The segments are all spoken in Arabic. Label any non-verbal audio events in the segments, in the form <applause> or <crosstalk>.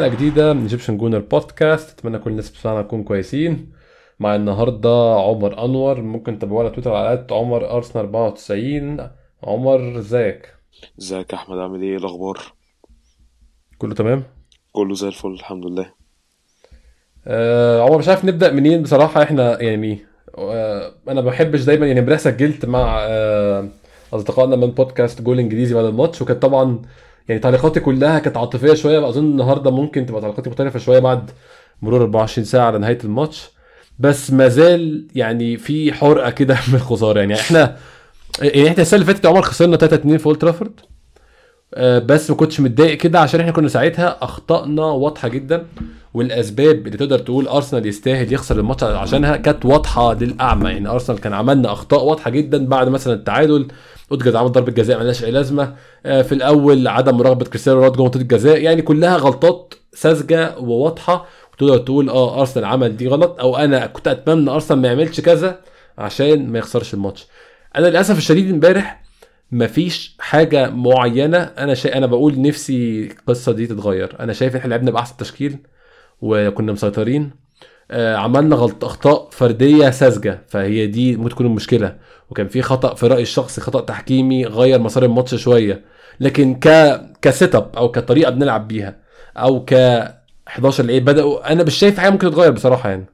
حلقة جديدة من Egyptian Gooner بودكاست أتمنى كل الناس بتسمعنا تكون كويسين. مع النهارده عمر أنور. ممكن تتابعونا على تويتر على عمر أرسنال 94 عمر ازيك؟ ازيك يا احمد؟ عامل إيه؟ الاخبار؟ كله تمام؟ كله زي الفل الحمد لله. آه عمر مش عارف نبدأ منين بصراحة. إحنا يعني آه أنا ما بحبش دايما يعني امبارح سجلت مع آه أصدقائنا من بودكاست جول إنجليزي بعد الماتش. وكانت طبعا يعني تعليقاتي كلها كانت عاطفية شوية اظن النهارده ممكن تبقى تعليقاتي مختلفة شوية بعد مرور 24 ساعة على نهاية الماتش. بس ما زال يعني في حرقة كده <laughs> من الخسارة. يعني إحنا يعني إحنا السنة اللي فاتت عمر خسرنا 3 2 في أولد ترافورد. بس ما كنتش متضايق كده عشان إحنا كنا ساعتها اخطائنا واضحة جدا. والأسباب اللي تقدر تقول أرسنال يستاهل يخسر الماتش عشانها كانت واضحة للأعمى. يعني أرسنال كان عملنا أخطاء واضحة جدا بعد مثلا التعادل. أودجارد عمل ضربة جزاء ملهاش أي لازمة. آه، في الأول عدم مراقبة كريستيانو رونالدو جوه منطقه الجزاء يعني كلها غلطات ساذجة وواضحة. وتقدر تقول آه أرسنال عمل دي غلط. أو أنا كنت أتمنى أرسنال ما يعملش كذا عشان ما يخسرش الماتش. أنا للأسف الشديد امبارح مفيش حاجة معينة. أنا شيء أنا بقول نفسي القصة دي تتغير. أنا شايف إحنا لعبنا بأحسن تشكيل وكنا مسيطرين. آه، عملنا غلط أخطاء فردية ساذجة فهي دي ممكن تكون المشكلة. وكان في خطأ في رأيي الشخصي خطأ تحكيمي غير مسار الماتش شوية. لكن ك ك setup أو كطريقة بنلعب بيها أو ك 11 لعيب بدأوا أنا مش شايف حاجة ممكن تتغير بصراحة يعني.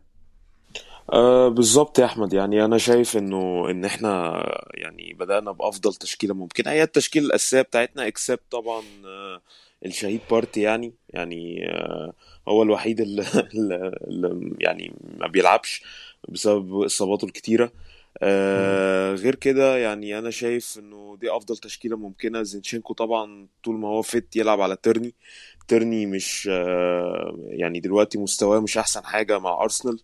آه بالظبط يا أحمد. يعني أنا شايف إنه إن إحنا يعني بدأنا بأفضل تشكيلة ممكنة. هي التشكيلة الأساسية بتاعتنا except طبعا آه الشهيد بارتي يعني. يعني آه هو الوحيد <laughs> اللي, اللي يعني ما بيلعبش بسبب إصاباته الكتيرة. آه غير كده يعني أنا شايف إنه دي أفضل تشكيلة ممكنة. زينشينكو طبعا طول ما هو fit يلعب على تيرني تيرني مش آه يعني دلوقتي مستواه مش أحسن حاجة مع أرسنال.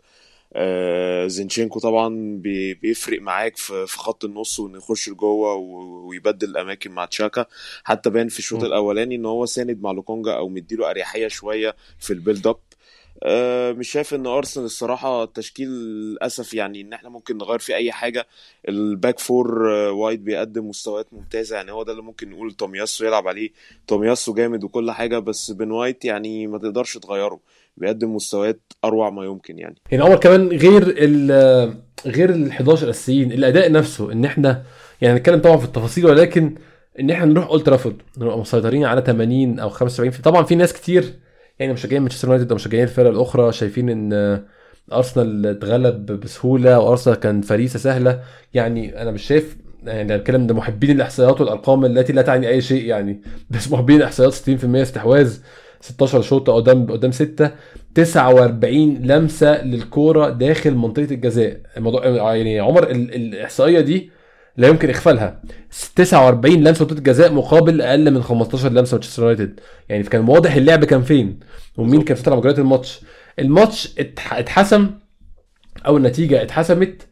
زينشينكو طبعا بي- بيفرق معاك في خط النص وإنه يخش لجوه و- ويبدل الأماكن مع تشاكا حتى بان في الشوط. الأولاني إن هو ساند مع لوكونجا أو مديله أريحية شوية في ال build up آه، مش شايف إن أرسنال الصراحة التشكيل للأسف يعني إن إحنا ممكن نغير فيه أي حاجة. ال back four آه، وايت بيقدم مستويات ممتازة يعني هو ده اللي ممكن نقول تومياسو يلعب عليه. تومياسو جامد وكل حاجة بس بن وايت يعني ما تقدرش تغيره. بيقدم مستويات أروع ما يمكن يعني. يعني عمر كمان غير ال غير ال 11 اساسيين الأداء نفسه إن إحنا يعني هنتكلم طبعا في التفاصيل ولكن إن إحنا نروح اولد ترافورد نبقى مسيطرين على 80 أو 75 في طبعا في ناس كتير يعني مشجعين مانشستر يونايتد أو مشجعين الفرق الأخرى شايفين إن أرسنال اتغلب بسهولة وأرسنال كان فريسة سهلة. يعني أنا مش شايف يعني الكلام ده محبين الإحصائيات والأرقام التي لا تعني أي شيء يعني. <laughs> بس محبين الإحصائيات 60% استحواذ 16 شوطه قدام قدام 6 49 لمسة للكورة داخل منطقة الجزاء. الموضوع يعني عمر ال- الإحصائية دي لا يمكن إغفالها. 49 لمسة منطقه الجزاء مقابل أقل من 15 لمسة مانشستر يونايتد. يعني كان واضح اللعب كان فين ومين كان على مجريات الماتش. الماتش اتح- اتحسم أو النتيجة اتحسمت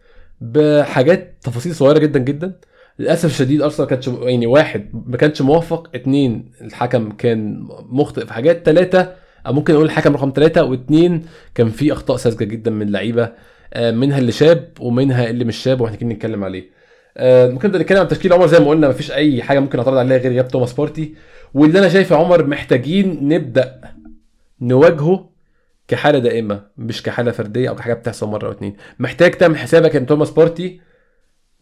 بحاجات تفاصيل صغيرة جدا جدا. للأسف الشديد أرسنال كانش يعني واحد ما كانش موفق اتنين الحكم كان مخطئ في حاجات. ثلاثة أو ممكن أقول الحكم رقم ثلاثة واثنين كان في أخطاء ساذجة جدا من اللعيبة آه، منها اللي شاب ومنها اللي مش شاب وإحنا كنا نتكلم عليه. ممكن نبدأ نتكلم عن تشكيل عمر زي ما قلنا مفيش أي حاجة ممكن اعترض عليها غير غياب توماس بارتي واللي أنا شايف يا عمر محتاجين نبدأ نواجهه كحالة دائمة مش كحالة فردية أو كحاجة بتحصل مرة أو اتنين. محتاج تعمل حسابك إن توماس بارتي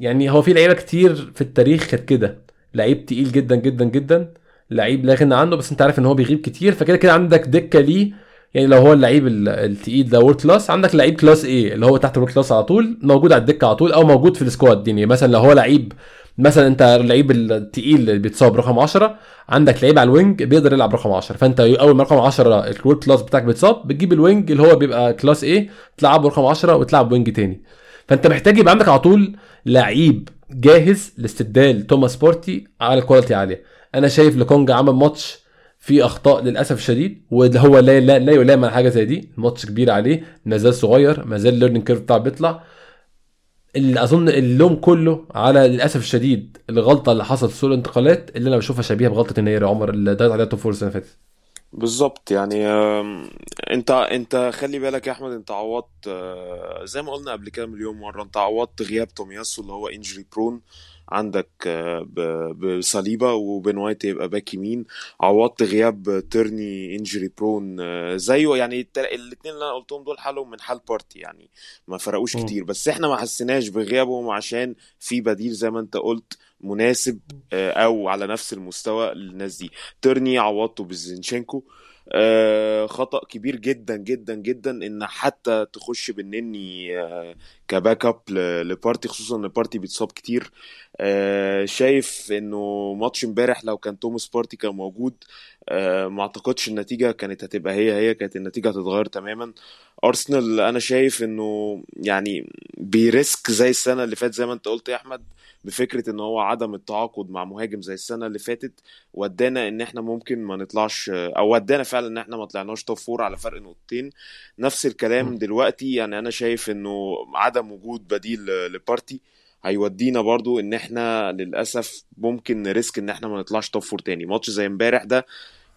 يعني هو في لعيبة كتير في التاريخ كانت كده. لعيب تقيل جدا جدا جدا لعيب لا غنى عنه بس أنت عارف إن هو بيغيب كتير فكده كده عندك دكة ليه يعني لو هو اللعيب ال- التقيل ده world class عندك لعيب class A اللي هو تحت ال world class على طول موجود على الدكة على طول أو موجود في ال squad. يعني مثلا لو هو لعيب مثلا أنت اللعيب التقيل اللي بيتصاب رقم 10 عندك لعيب على ال wing بيقدر يلعب رقم 10 فأنت أول ما رقم 10 ال world class بتاعك بيتصاب بتجيب ال wing اللي هو بيبقى class A تلعبه رقم 10 وتلعب wing تاني. فأنت محتاج يبقى عندك على طول لعيب جاهز لاستبدال توماس بارتي على quality عالية. أنا شايف لوكونجا عمل ماتش فيه أخطاء للأسف الشديد واللي هو لا لا, لا يلام على حاجة زي دي. الماتش كبير عليه ما زال صغير ما زال ال learning curve بتاعه بيطلع. اللي أظن اللوم كله على للأسف الشديد الغلطة اللي حصلت في سوق الانتقالات اللي أنا بشوفها شبيهة بغلطة يناير يا عمر اللي ضيعت عليها top four السنة اللي فاتت. بالظبط يعني انت أنت خلي بالك يا أحمد أنت عوضت آه، زي ما قلنا قبل كده مليون مرة أنت عوضت غياب تومياسو اللي هو injury prone عندك آه، ب- بصليبه وبين وايت يبقى back يمين. عوضت غياب تيرني injury prone زيه. يعني الاثنين اللي أنا قلتهم دول حالهم من حال بارتي يعني ما فرقوش. كتير. بس إحنا ما حسيناش بغيابهم عشان في بديل زي ما أنت قلت مناسب آه، أو على نفس المستوى للناس دي. تيرني عوضته بزينشينكو. آه، خطأ كبير جدا جدا جدا إن حتى تخش بالنني آه، ك backup لبارتي خصوصا إن بارتي بيتصاب كتير. آه، شايف إنه ماتش إمبارح لو كان توماس بارتي كان موجود آه، ما أعتقدش النتيجة كانت هتبقى هي هي كانت النتيجة هتتغير تماما. أرسنال أنا شايف إنه يعني بي risk زي السنة اللي فاتت زي ما أنت قلت يا أحمد بفكرة إن هو عدم التعاقد مع مهاجم زي السنة اللي فاتت ودانا إن إحنا ممكن ما نطلعش أو ودانا فعلا إن إحنا ما طلعناش top four على فرق نقطتين نفس الكلام. دلوقتي يعني أنا شايف إنه عدم وجود بديل لبارتي هيودينا برضو إن إحنا للأسف ممكن ن risk إن إحنا ما نطلعش top four تاني ماتش زي إمبارح ده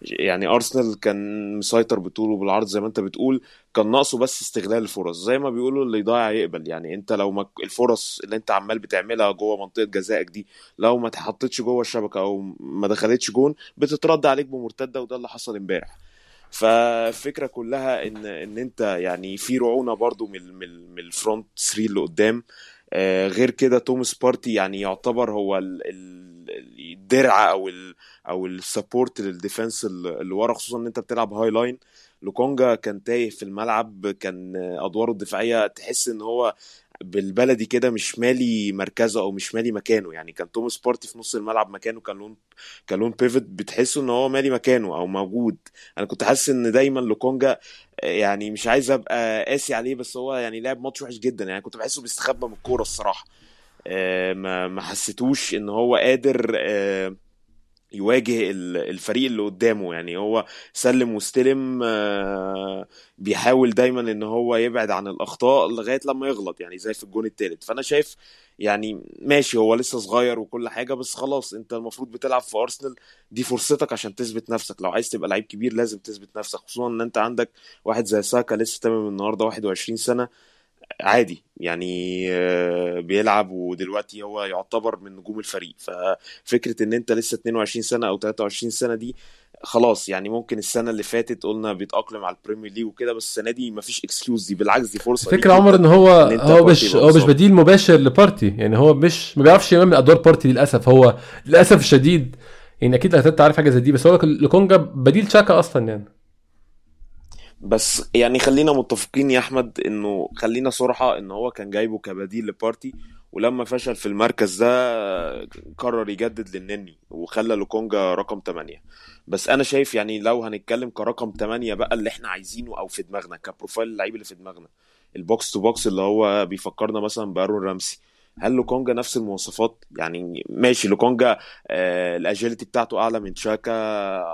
يعني أرسنال كان مسيطر بطوله وبالعرض زي ما أنت بتقول كان ناقصه بس استغلال الفرص. زي ما بيقولوا اللي يضيع يقبل. يعني أنت لو ما الفرص اللي أنت عمال بتعملها جوه منطقة جزائك دي لو ما اتحطتش جوه الشبكة أو ما دخلتش جون بتترد عليك بمرتدة وده اللي حصل امبارح. فالفكرة كلها إن إن أنت يعني في رعونة برضو من من ال front 3 اللي قدام. آه، غير كده توماس بارتي يعني يعتبر هو ال- ال- الدرع أو ال أو ال support لل defense اللي ورا خصوصا إن أنت بتلعب high line لوكونجا كان تايه في الملعب كان أدواره الدفاعية تحس إن هو بالبلدي كده مش مالي مركزه أو مش مالي مكانه. يعني كان توماس بارتي في نص الملعب مكانه كان لون كان لون بيفت بتحسه إن هو مالي مكانه أو موجود. أنا كنت حاسس إن دايما لوكونجا يعني مش عايز أبقى قاسي عليه بس هو يعني لعب ماتش وحش جدا. يعني كنت بحسه بيستخبى من الكورة الصراحة. آه، ما ما حسيتوش إن هو قادر آه، يواجه ال- الفريق اللي قدامه. يعني هو سلم واستلم آه، بيحاول دايما إن هو يبعد عن الأخطاء لغاية لما يغلط يعني زي في الجون الثالث فأنا شايف يعني ماشي هو لسه صغير وكل حاجة بس خلاص أنت المفروض بتلعب في أرسنال. دي فرصتك عشان تثبت نفسك. لو عايز تبقى لعيب كبير لازم تثبت نفسك خصوصا إن أنت عندك واحد زي ساكا لسه تمام النهارده 21 سنة. عادي. يعني آه، بيلعب ودلوقتي هو يعتبر من نجوم الفريق. ففكرة إن أنت لسه 22 سنة أو 23 سنة دي خلاص يعني ممكن السنة اللي فاتت قلنا بيتأقلم على ال Premier League وكده بس السنة دي مفيش excuse دي بالعكس دي ليك الفكرة عمر انت إن هو أنت هو مش هو مش بديل مباشر لبارتي يعني هو مش ما بيعرفش يعمل أدوار بارتي للأسف. هو للأسف الشديد يعني أكيد هتت عارف حاجة زي دي بس هو لوكونجا بديل شاكا أصلا يعني. بس يعني خلينا متفقين يا أحمد إنه خلينا صراحة إن هو كان جايبه كبديل لبارتي ولما فشل في المركز ده قرر يجدد للنني وخلى لوكونجا رقم 8 بس أنا شايف يعني لو هنتكلم كرقم 8 بقى اللي إحنا عايزينه أو في دماغنا ك profile اللعيب اللي في دماغنا ال box to box اللي هو بيفكرنا مثلا بأرون رامسي. هل لوكونجا نفس المواصفات؟ يعني ماشي لوكونجا آه ال agility بتاعته أعلى من شاكا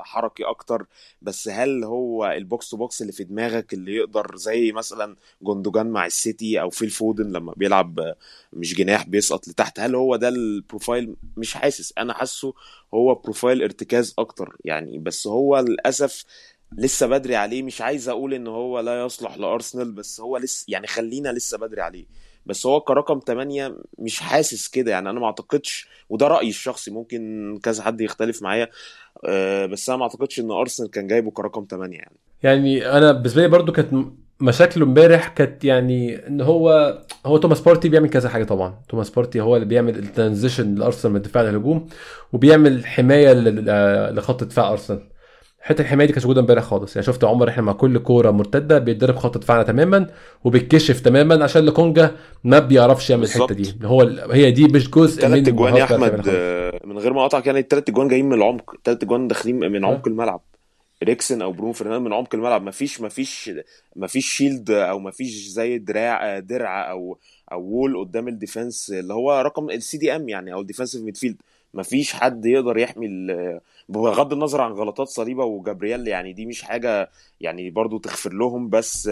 حركي أكتر بس هل هو ال box to box اللي في دماغك اللي يقدر زي مثلا جوندوجان مع السيتي أو فيل فودن لما بيلعب آه، مش جناح بيسقط لتحت هل هو ده ال profile مش حاسس أنا حاسه هو profile ارتكاز أكتر يعني بس هو للأسف لسه بدري عليه مش عايز أقول إن هو لا يصلح لأرسنال بس هو لسه يعني خلينا لسه بدري عليه. بس هو كرقم 8 مش حاسس كده يعني أنا ما أعتقدش وده رأيي الشخصي ممكن كذا حد يختلف معايا آه، بس أنا ما أعتقدش إن أرسنال كان جايبه كرقم 8 يعني. يعني أنا بالنسبة لي برضو كانت مشاكله امبارح كانت يعني إن هو هو توماس بارتي بيعمل كذا حاجة طبعا. توماس بارتي هو اللي بيعمل ال transition لأرسنال من الدفاع للهجوم وبيعمل حماية لخط دفاع أرسنال. حتة الحماية دي ما كانتش موجوده امبارح خالص. يعني شفت عمر إحنا مع كل كورة مرتدة بيتضرب خط دفاعنا تماما وبيتكشف تماما عشان لكونجا ما بيعرفش يعمل الحتة دي. هو هي دي مش جزء من اجوان يا أحمد من غير ما اقطعك يعني الثلاث اجوان جايين من العمق. الثلاث اجوان داخلين من ها؟ عمق الملعب. إريكسن أو برونو فرناندو من عمق الملعب. مفيش مفيش مفيش shield أو مفيش زي درع درع أو أو wall قدام ال defense اللي هو رقم ال CDM يعني أو ال defensive midfield مفيش حد يقدر يحمي بغض النظر عن غلطات صليبة وجابرييل يعني دي مش حاجة يعني برضو تغفر لهم بس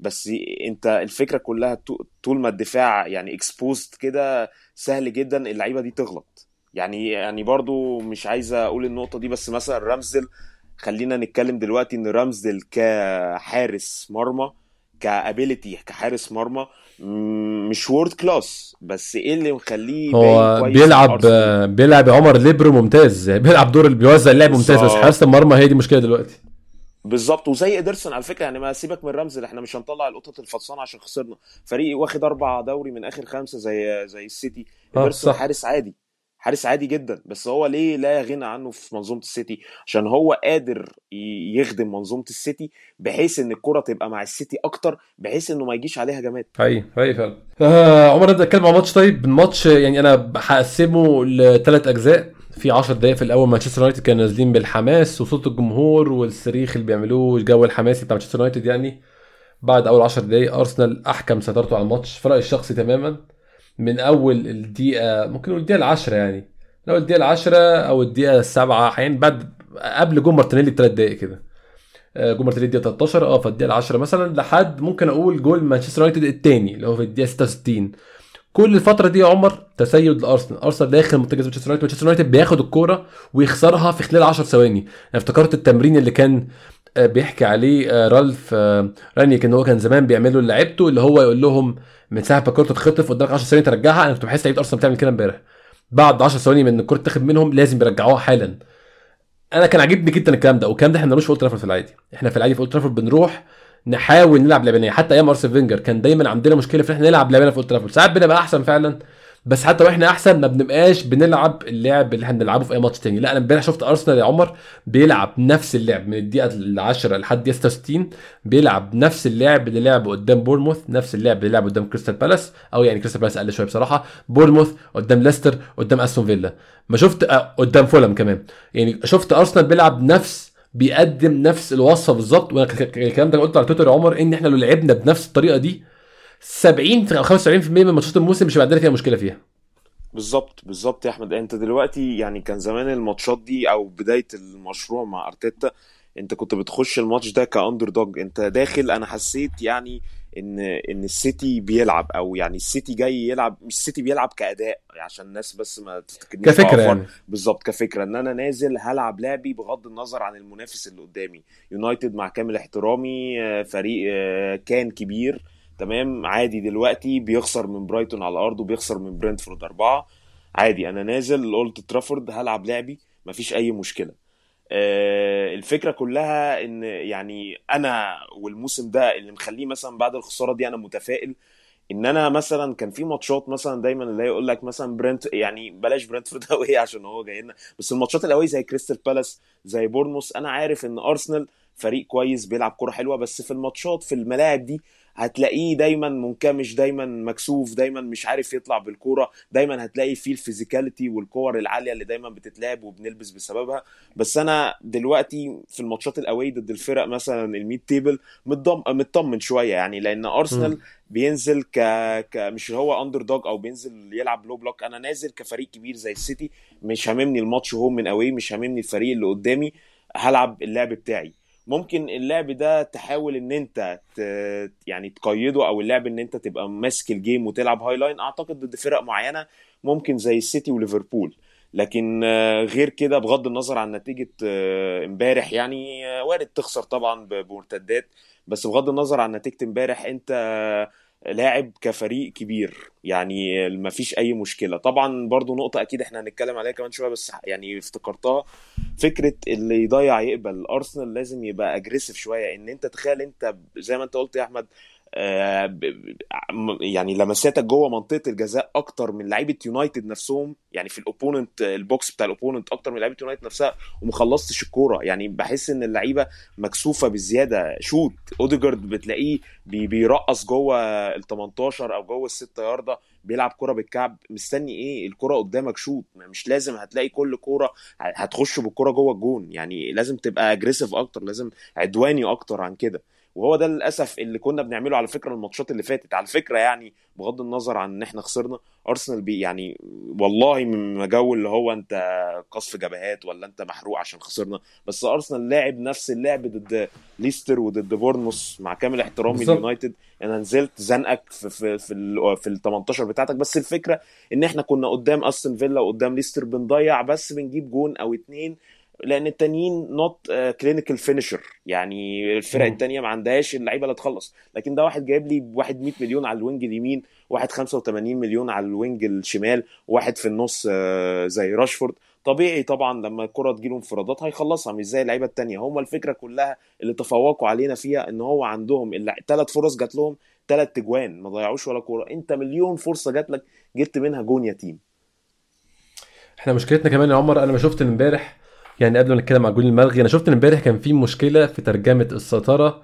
بس انت الفكرة كلها طول ما الدفاع يعني exposed كده سهل جدا اللعيبة دي تغلط. يعني يعني برضو مش عايز أقول النقطة دي بس مثلا رامزدل خلينا نتكلم دلوقتي إن رامزدل كحارس مرمى ك ability كحارس مرمى مش world class بس إيه اللي مخليه هو بيلعب؟ بيلعب عمر ليبرو ممتاز بيلعب دور بيوزع اللعب ممتاز بس حارس المرمى هي دي مشكلة دلوقتي. بالظبط. وزي ادرسون على فكرة يعني ما سيبك من رامزدل إحنا مش هنطلع القطط الفطسانه عشان خسرنا. فريق واخد أربع دوري من آخر خمسة زي زي السيتي. ادرسون صح. حارس عادي. حارس عادي جدا بس هو ليه لا غنى عنه في منظومة السيتي؟ عشان هو قادر يخدم منظومة السيتي بحيث إن الكرة تبقى مع السيتي أكتر بحيث إنه ما يجيش عليها هجمات. حقيقي حقيقي فعلا. آه عمر نبدا نتكلم عن ماتش طيب؟ الماتش يعني أنا هقسمه لثلاث أجزاء. في 10 دقائق في الأول مانشستر يونايتد كانوا نازلين بالحماس وصوت الجمهور والصريخ اللي بيعملوه الجو الحماسي بتاع مانشستر يونايتد يعني. بعد أول 10 دقائق أرسنال أحكم سيطرته على الماتش في رايي الشخصي تماما. من أول الدقيقة ممكن نقول الدقيقة العاشرة يعني. اول الدقيقة العاشرة أو الدقيقة السابعة أحيانا بعد قبل جون مارتينيلي بثلاث دقائق كده. آه، جون مارتينيلي الدقيقة 13 آه في الدقيقه العاشرة مثلا لحد ممكن أقول جون مانشستر يونايتد الثاني اللي هو في الدقيقة 66 كل الفترة دي يا عمر تسيد لأرسنال. أرسنال داخل منتجز مانشستر يونايتد. مانشستر يونايتد بياخد الكورة ويخسرها في خلال 10 ثواني. أنا افتكرت التمرين اللي كان بيحكي عليه آه، رالف آه، رانجنيك ان هو كان زمان بيعمله لعيبته اللي هو يقول لهم من ساعة ما الكوره تتخطف قدامك 10 ثواني ترجعها أنا كنت بحس لعيبة أرسنال بتعمل كده امبارح. بعد 10 ثواني من الكورة تاخد منهم لازم يرجعوها حالا. أنا كان عاجبني جدا الكلام ده والكلام ده إحنا ما بنعملوش في أولد في العادي. إحنا في العادي في أولد بنروح نحاول نلعب لعبنا حتى أيام أرسنال فينجر كان دايما عندنا مشكلة في إن إحنا نلعب لعبنا في أولد ترافورد. ساعات بنبقى أحسن فعلا بس حتى وإحنا احسن ما بنبقاش بنلعب اللعب اللي إحنا بنلعبه في اي ماتش تاني. لا أنا امبارح شفت أرسنال يا عمر بيلعب نفس اللعب من الدقيقة العاشرة لحد الدقيقه 66 بيلعب نفس اللعب اللي لعبه قدام بورنموث نفس اللعب اللي لعبه قدام كريستال بالاس أو يعني كريستال بالاس أقل شوية بصراحة بورنموث قدام ليستر قدام أستون فيلا. ما شفت آه، قدام فولهام كمان. يعني شفت أرسنال بيلعب نفس بيقدم نفس الوصفه بالظبط وأنا الكلام ده قلت على تويتر يا عمر إن إحنا لو لعبنا بنفس الطريقة دي 70 أو 75% من ماتشات الموسم مش هيبقى عندنا فيها مشكلة فيها. بالظبط بالظبط يا أحمد. أنت دلوقتي يعني كان زمان الماتشات دي أو بداية المشروع مع أرتيتا أنت كنت بتخش الماتش ده ك underdog أنت داخل أنا حسيت يعني إن إن السيتي بيلعب أو يعني السيتي جاي يلعب مش السيتي بيلعب كأداء عشان الناس بس ما تفتكرنيش كفكرة. يعني. بالظبط كفكرة إن أنا نازل هلعب لعبي بغض النظر عن المنافس اللي قدامي. يونايتد مع كامل احترامي آه، فريق آه، كان كبير. تمام؟ عادي دلوقتي بيخسر من برايتون على ارضه بيخسر من برنتفورد أربعة. عادي أنا نازل اولد ترافورد هلعب لعبي مفيش أي مشكلة. آه، الفكرة كلها إن يعني أنا والموسم ده اللي مخليه مثلا بعد الخسارة دي أنا متفائل إن أنا مثلا كان في ماتشات مثلا دايما اللي يقول لك مثلا برنت يعني بلاش برنتفورد قوي <laughs> عشان هو جاي لنا. بس الماتشات القويه زي كريستال بالاس زي بورنموث أنا عارف إن أرسنال فريق كويس بيلعب كرة حلوة بس في الماتشات في الملاعب دي هتلاقيه دايما منكمش دايما مكسوف دايما مش عارف يطلع بالكورة دايما هتلاقي فيه ال physicality والكور العالية اللي دايما بتتلعب وبنلبس بسببها. بس أنا دلوقتي في الماتشات القويه ضد الفرق مثلا ال mid table مطمن شوية يعني لأن أرسنال. بينزل ك... ك مش هو underdog أو بينزل يلعب low block أنا نازل كفريق كبير زي السيتي مش هاممني الماتش home من away مش هاممني الفريق اللي قدامي هلعب اللعب بتاعي. ممكن اللعب ده تحاول إن أنت ت... يعني تقيده أو اللعب إن أنت تبقى ماسك ال game وتلعب high line أعتقد ضد فرق معينة ممكن زي السيتي وليفربول. لكن آه، غير كده بغض النظر عن نتيجة آه، امبارح يعني آه، وارد تخسر طبعا بمرتدات. بس بغض النظر عن نتيجة امبارح أنت لاعب كفريق كبير. يعني ما فيش أي مشكلة. طبعا برضو نقطة أكيد إحنا هنتكلم عليها كمان شوية بس يعني افتكرتها. فكرة اللي يضيع يقبل أرسنال لازم يبقى aggressive شوية. إن أنت تخيل أنت زي ما أنت قلت يا أحمد يعني لمساتك جوه منطقة الجزاء أكتر من لعيبة يونايتد نفسهم. يعني في ال opponent ال box بتاع ال opponent أكتر من لعيبة يونايتد نفسها ومخلصتش الكورة. يعني بحس إن اللعيبة مكسوفة بزيادة. shoot أوديجارد بتلاقيه بي بيرقص جوه ال 18 أو جوه الستة ياردة بيلعب كرة بالكعب. مستني إيه؟ الكرة قدامك shoot مش لازم هتلاقي كل كرة هتخش بالكرة جوه الجون. يعني لازم تبقى aggressive أكتر لازم عدواني أكتر عن كده. وهو ده للأسف اللي كنا بنعمله على فكرة الماتشات اللي فاتت. على فكرة يعني بغض النظر عن إن إحنا خسرنا أرسنال بي يعني والله من جو اللي هو أنت قصف جبهات ولا أنت محروق عشان خسرنا. بس أرسنال لاعب نفس اللعب ضد ليستر وضد بورنموث مع كامل احترامي بالظبط. اليونايتد أنا نزلت زنقك في في في ال في ال 18 بتاعتك. بس الفكرة إن إحنا كنا قدام أستون فيلا وقدام ليستر بنضيع بس بنجيب جون أو اتنين لأن التانيين not clinical finisher يعني الفرق. التانية ما عندهاش اللعيبة اللي تخلص. لكن ده واحد جايب لي واحد 100 مليون على ال wing اليمين واحد 85 مليون على ال wing الشمال واحد في النص آه، زي راشفورد. طبيعي طبعا لما الكرة تجيله انفرادات هيخلصها مش زي اللعيبة التانية. هم الفكرة كلها اللي تفوقوا علينا فيها إن هو عندهم ثلاث فرص جات لهم ثلاث تجوان ما ضيعوش ولا كورة. أنت مليون فرصة جات لك جبت منها جون يتيم. إحنا مشكلتنا كمان يا عمر أنا ما شفت امبارح يعني قبل ما نتكلم على الجول الملغي أنا شفت امبارح كان في مشكلة في ترجمة السيطره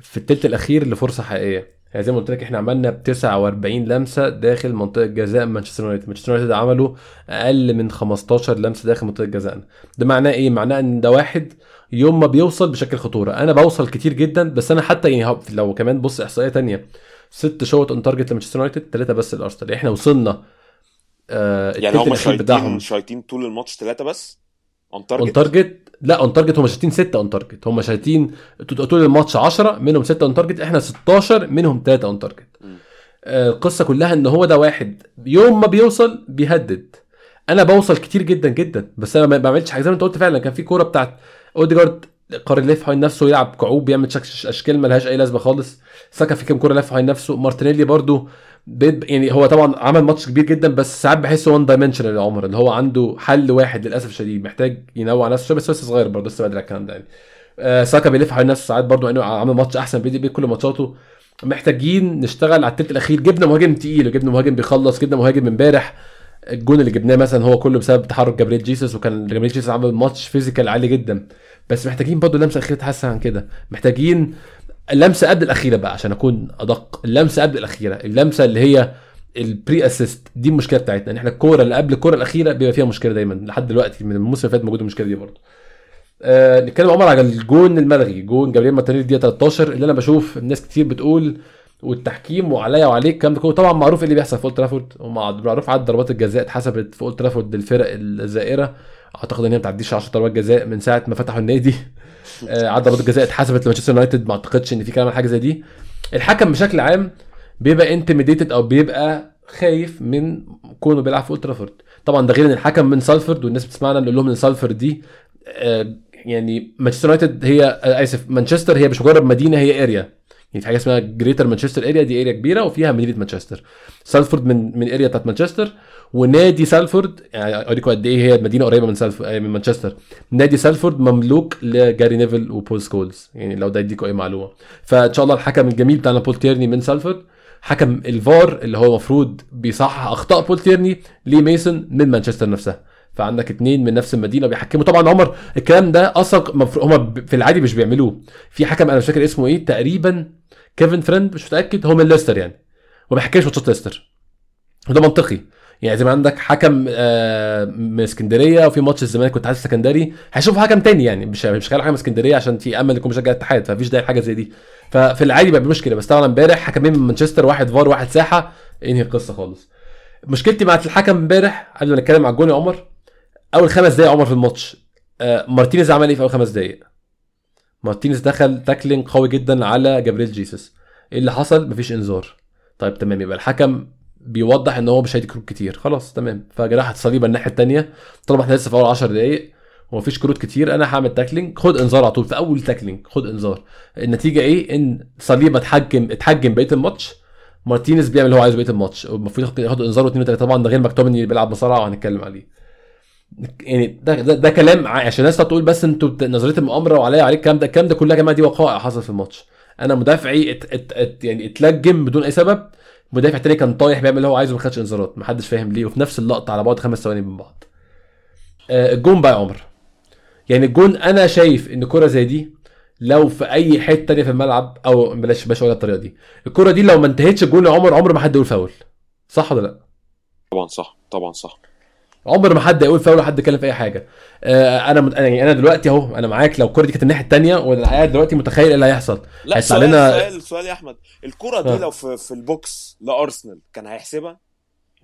في التلت الأخير لفرصة حقيقية. يعني زي ما قلت لك إحنا عملنا ب 49 لمسة داخل منطقة جزاء مانشستر يونايتد. مانشستر يونايتد عملوا أقل من 15 لمسة داخل منطقة جزائنا ده معناه إيه؟ معناه إن ده واحد يوم ما بيوصل بشكل خطورة. أنا بوصل كتير جدا بس أنا حتى يعني لو كمان بص إحصائية تانية. ست shot on target لمانشستر يونايتد ثلاثة بس لأرسنال. يعني إحنا وصلنا آه يعني هم الأخير بتاعهم. شايطين طول الماتش ثلاثة بس؟ on on target target لا on target هم شايطين 6 on target هم شايطين طول الماتش 10 منهم 6 on target إحنا 16 منهم 3 on target القصة كلها إن هو ده واحد. يوم ما بيوصل بيهدد. أنا بوصل كتير جدا جدا. بس أنا ما بعملش حاجة. زي ما أنت قلت فعلا كان في كورة بتاعت أوديجارد قرر يلف حوالين نفسه يلعب كعوب يعمل شك- أشكال ملهاش أي لازمة خالص. ساكا في كام كورة لف حوالين نفسه. مارتينيلي برضو بيد يعني هو طبعا عمل ماتش كبير جدا بس ساعات بحسه one dimensional يا عمر اللي هو عنده حل واحد للأسف الشديد محتاج ينوع نفسه بس لسه صغير برضه لسه بدري الكلام ده يعني. آه ساكا بيلف حوالين نفسه ساعات برضه إنه عامل ماتش أحسن بيدي بيه كل ماتشاته. محتاجين نشتغل على التلت الأخير. جبنا مهاجم تقيل وجبنا مهاجم بيخلص جبنا مهاجم امبارح. الجون اللي جبناه مثلا هو كله بسبب تحرك جابريل جيسوس وكان جابريل جيسوس عمل ماتش physical عالي جدا. بس محتاجين برضه اللمسة الأخيرة تحسن عن كده. محتاجين اللمسة قبل الأخيرة بقى عشان أكون أدق. اللمسة قبل الأخيرة اللمسة اللي هي ال pre-assist دي المشكلة بتاعتنا. إن إحنا الكورة اللي قبل الكورة الأخيرة بيبقى فيها مشكلة دايما. لحد دلوقتي من الموسم اللي فات موجودة المشكلة دي برضه. آه نتكلم عمر على الجون الملغي. جون جابريل مارتينيلي دي 13 اللي أنا بشوف الناس كتير بتقول والتحكيم وعليا وعليك الكلام ده كله. طبعا معروف إيه اللي بيحصل في أولد ترافورد. ومعروف عدد ضربات الجزاء اتحسبت في أولد ترافورد للفرق الزائرة. أعتقد إن هي ما بتعديش 10 ضربات جزاء من ساعة ما فتحوا النادي. آه، عدد ضربات الجزاء اتحسبت لمانشستر يونايتد ما اعتقدش إن في كلام حاجة زي دي. الحكم بشكل عام بيبقى intimidated أو بيبقى خايف من كونه بيلعب في اولد ترافورد طبعا ده غير إن الحكم من سالفورد والناس بتسمعنا بنقول لهم إن سالفورد دي آه، يعني مانشستر يونايتد هي آه، آسف مانشستر هي مش مجرد مدينة هي area يعني في حاجة اسمها Greater Manchester area دي area كبيرة وفيها مدينة مانشستر. سالفورد من من area بتاعت مانشستر ونادي سالفورد يعني أوريكم قد إيه هي المدينة قريبة من سالفورد من مانشستر. نادي سالفورد مملوك لجاري نيفل وبول سكولز. يعني لو ده يديكم أي معلومة. فإن شاء الله الحكم الجميل بتاعنا بول تيرني من سالفورد. حكم الفار اللي هو المفروض بيصحح أخطاء بول تيرني لي ميسون من مانشستر نفسها. فعندك اتنين من نفس المدينة بيحكموا. طبعا عمر الكلام ده أصلا هم في العادي مش بيعملوه. في حكم أنا مش فاكر اسمه إيه تقريبا كيفن فريند مش متأكد هو من ليستر يعني. وما بيحكمش ماتشات ليستر. وده منطقي. يعني زي ما عندك حكم آه، من اسكندرية وفي ماتش الزمالك كنت عايز سكندري هيشوف حكم تاني يعني. مش مش هيخلي حكم اسكندرية عشان في أمل يكون مشجع الاتحاد فمفيش داعي لحاجة زي دي. ففي العادي بقى مشكله بس طبعا امبارح حكمين من مانشستر واحد فار واحد ساحة. انهي القصة خالص. مشكلتي مع الحكم امبارح قبل ما نتكلم على الجون يا عمر أول خمس دقايق عمر في الماتش. آه، مارتينيز عمل إيه في أول خمس دقايق؟ مارتينيز دخل tackling قوي جدا على جابريل جيسوس إيه اللي حصل؟ مفيش إنذار. طيب تمام. يبقى الحكم بيوضح إن هو مش هيدي كروت كتير. خلاص تمام. فجه راح صليبة الناحية الثانية طالما إحنا لسه في أول 10 دقائق ومفيش كروت كتير. أنا هعمل tackling. خد إنذار على طول. في أول tackling خد إنذار. النتيجة إيه؟ إن صليبة اتحجم اتحجم بقية الماتش. مارتينيز بيعمل اللي هو عايزه بقية الماتش. المفروض ياخد إنذار واثنين وثلاثه طبعا ده غير مكتوميناي اللي بيلعب مصارعه وهنتكلم عليه. يعني ده ده, ده كلام عشان الناس تقول بس أنتوا نظرية المؤامرة وعليا وعليك الكلام ده. الكلام ده كلها يا جماعة دي وقائع حصل في الماتش. أنا مدافعي ات ات ات يعني اتلجم بدون أي سبب. مدافع تاني كان طايح بيعمل اللي هو عايزه ما خدش انذارات. محدش فاهم ليه. وفي نفس اللقطة على بعد خمس ثواني من بعض. آه، الجون بقى يا عمر. يعني الجون أنا شايف إن كرة زي دي لو في أي حتة تانية في الملعب أو بلاش بلاش أقولها الطريقة دي. الكرة دي لو ما انتهتش الجون يا عمر عمر ما حد يقول فاول. صح ولا لا؟ طبعا صح. طبعا صح. عمر ما حد يقول فاول حد يتكلم في أي حاجة. آه، أنا مت... يعني أنا دلوقتي أهو أنا معاك لو الكرة دي كانت الناحية الثانية وأنا قاعد دلوقتي متخيل إيه اللي هيحصل. لا هيطلع سؤال لنا- سؤال سؤال يا أحمد. الكرة دي آه. لو في في ال box لأرسنال كان هيحسبها؟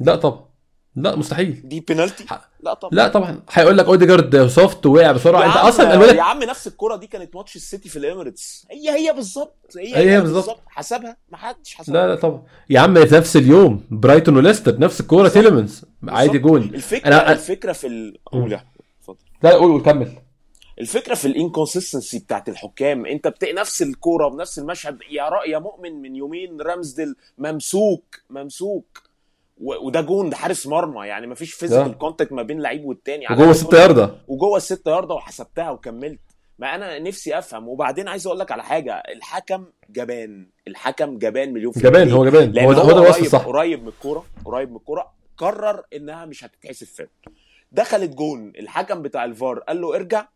لا طبعا. لا مستحيل. دي بينالتي ح- لا طبعا. لا طبعا. هيقول لك اوديجارد soft ووقع بسرعة انت أصلا الولد يا عم نفس الكرة دي كانت ماتش السيتي في الإميريتس. هي هي بالظبط. هي هي هي بالظبط. حسبها. ما حدش حسبها. لا لا طبعا. يا عم في نفس اليوم برايتون وليستر نفس الكورة. تيلمنز عادي. جون. الفكرة أنا- الفكرة في ال... قول يا احمد اتفضل. لا قول قول كمل. الفكرة في ال inconsistency بتاعت الحكام. انت بتلاقي نفس الكورة بنفس المشهد. يا راجل يا مؤمن من يومين رامزدل ممسوك ممسوك. وده جون ده حارس مرمى يعني مفيش physical. contact ما بين لعيب والتاني. على وجوه الأقل ست ياردة. وجوه الست ياردة وحسبتها وكملت. ما أنا نفسي أفهم. وبعدين عايز أقول لك على حاجة الحكم جبان. الحكم جبان مليون في جبان. هو جبان. هو ده هو ده الوصف الصح قريب من الكورة قريب من الكورة قرر إنها مش هتتحسب فاول دخلت جون. الحكم بتاع الفار قال له ارجع.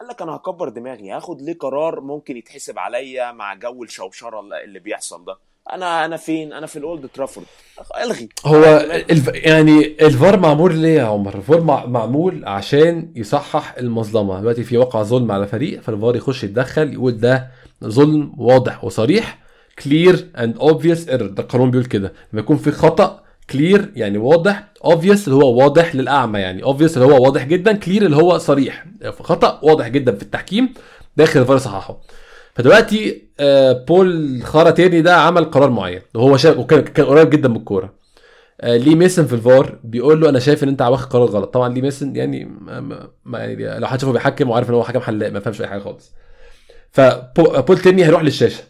قال لك أنا هكبر دماغي. هاخد ليه قرار ممكن يتحسب عليا مع جو الشوشره اللي بيحصل ده. أنا أنا فين؟ أنا في الأولد ترافورد. الغي. هو الف... يعني الفار معمول ليه يا عمر؟ الفار مع... معمول عشان يصحح المظلمة، دلوقتي في وقع ظلم على فريق فالفار يخش يتدخل يقول ده ظلم واضح وصريح clear and obvious error ده القانون بيقول كده. لما يكون في خطأ clear يعني واضح obvious اللي هو واضح للأعمى يعني. obvious اللي هو واضح جدا clear اللي هو صريح. خطأ واضح جدا في التحكيم داخل الفار يصححه. فدلوقتي آه، بول تيرني ده عمل قرار معين. وهو شايف وكان كان قريب جدا من الكورة. آه، لي ميسن في الفار بيقول له أنا شايف إن أنت واخد قرار غلط. طبعا لي ميسن يعني ما يعني لو حد شافه بيحكم وعارف إن هو حكم حلاق ما فهمش أي حاجة خالص. فبول تيرني هيروح للشاشة.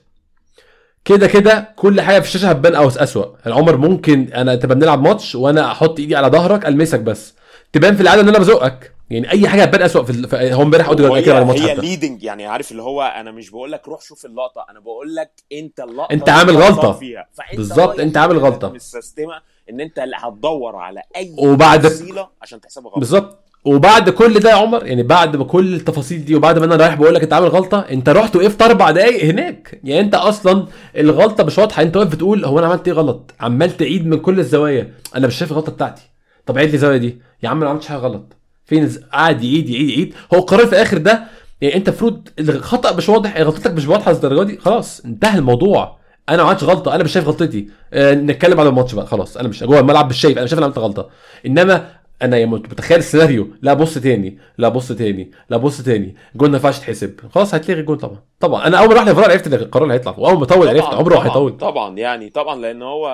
كده كده كل حاجة في الشاشة هتبان أو اسوء العمر ممكن أنا تبقى بنلعب ماتش وأنا أحط إيدي على ظهرك ألمسك بس. تبان في العاده إن أنا بزقك. يعني أي حاجة هتبان اسوء في, ال... هو امبارح أوديجارد كده على الماتش هي ليدنج يعني عارف اللي هو أنا مش بقول لك روح شوف اللقطة أنا بقول لك أنت اللقطة أنت اللي عامل. فيها. فأنت بالظبط، أنت عامل غلطة. مستسلمة إن أنت اللي هتدور على أي وبعد- تفصيلة عشان تحسبها غلط بالظبط. وبعد كل ده يا عمر يعني بعد ما كل التفاصيل دي وبعد ما أنا رايح بقول لك أنت عامل غلطة أنت رحت وقفت أربع دقايق هناك. يعني أنت أصلا الغلطة مش واضحة. أنت واقف بتقول هو أنا عملت إيه غلط؟ عمال تعيد من كل الزوايا. أنا مش شايف الغلطة بتاعتي. طب عيد لي الزاويه دي. يا عم أنا ما عملتش حاجة غلط. فين الز- قاعد يعيد يعيد يعيد هو القرار في الآخر ده يعني أنت المفروض الخطأ مش واضح غلطتك مش واضحة للدرجة دي خلاص انتهى الموضوع. أنا ما غلطة أنا مش شايف غلطتي. آه نتكلم على الماتش بقى خلاص أنا مش جوه الملعب مش شايف أنا شايف أنا عملت غلطة. إنما أنا يا متخيل السيناريو. لا بص تاني. لا بص تاني. لا بص تاني. جول ما ينفعش تحسب خلاص هتلغي الجول طبعا. طبعا. أنا أول ما راح لفرار عرفت إن القرار اللي هيطلع. وأول ما طول عرفت عمره هيطول. طبعا يعني طبعا لأن هو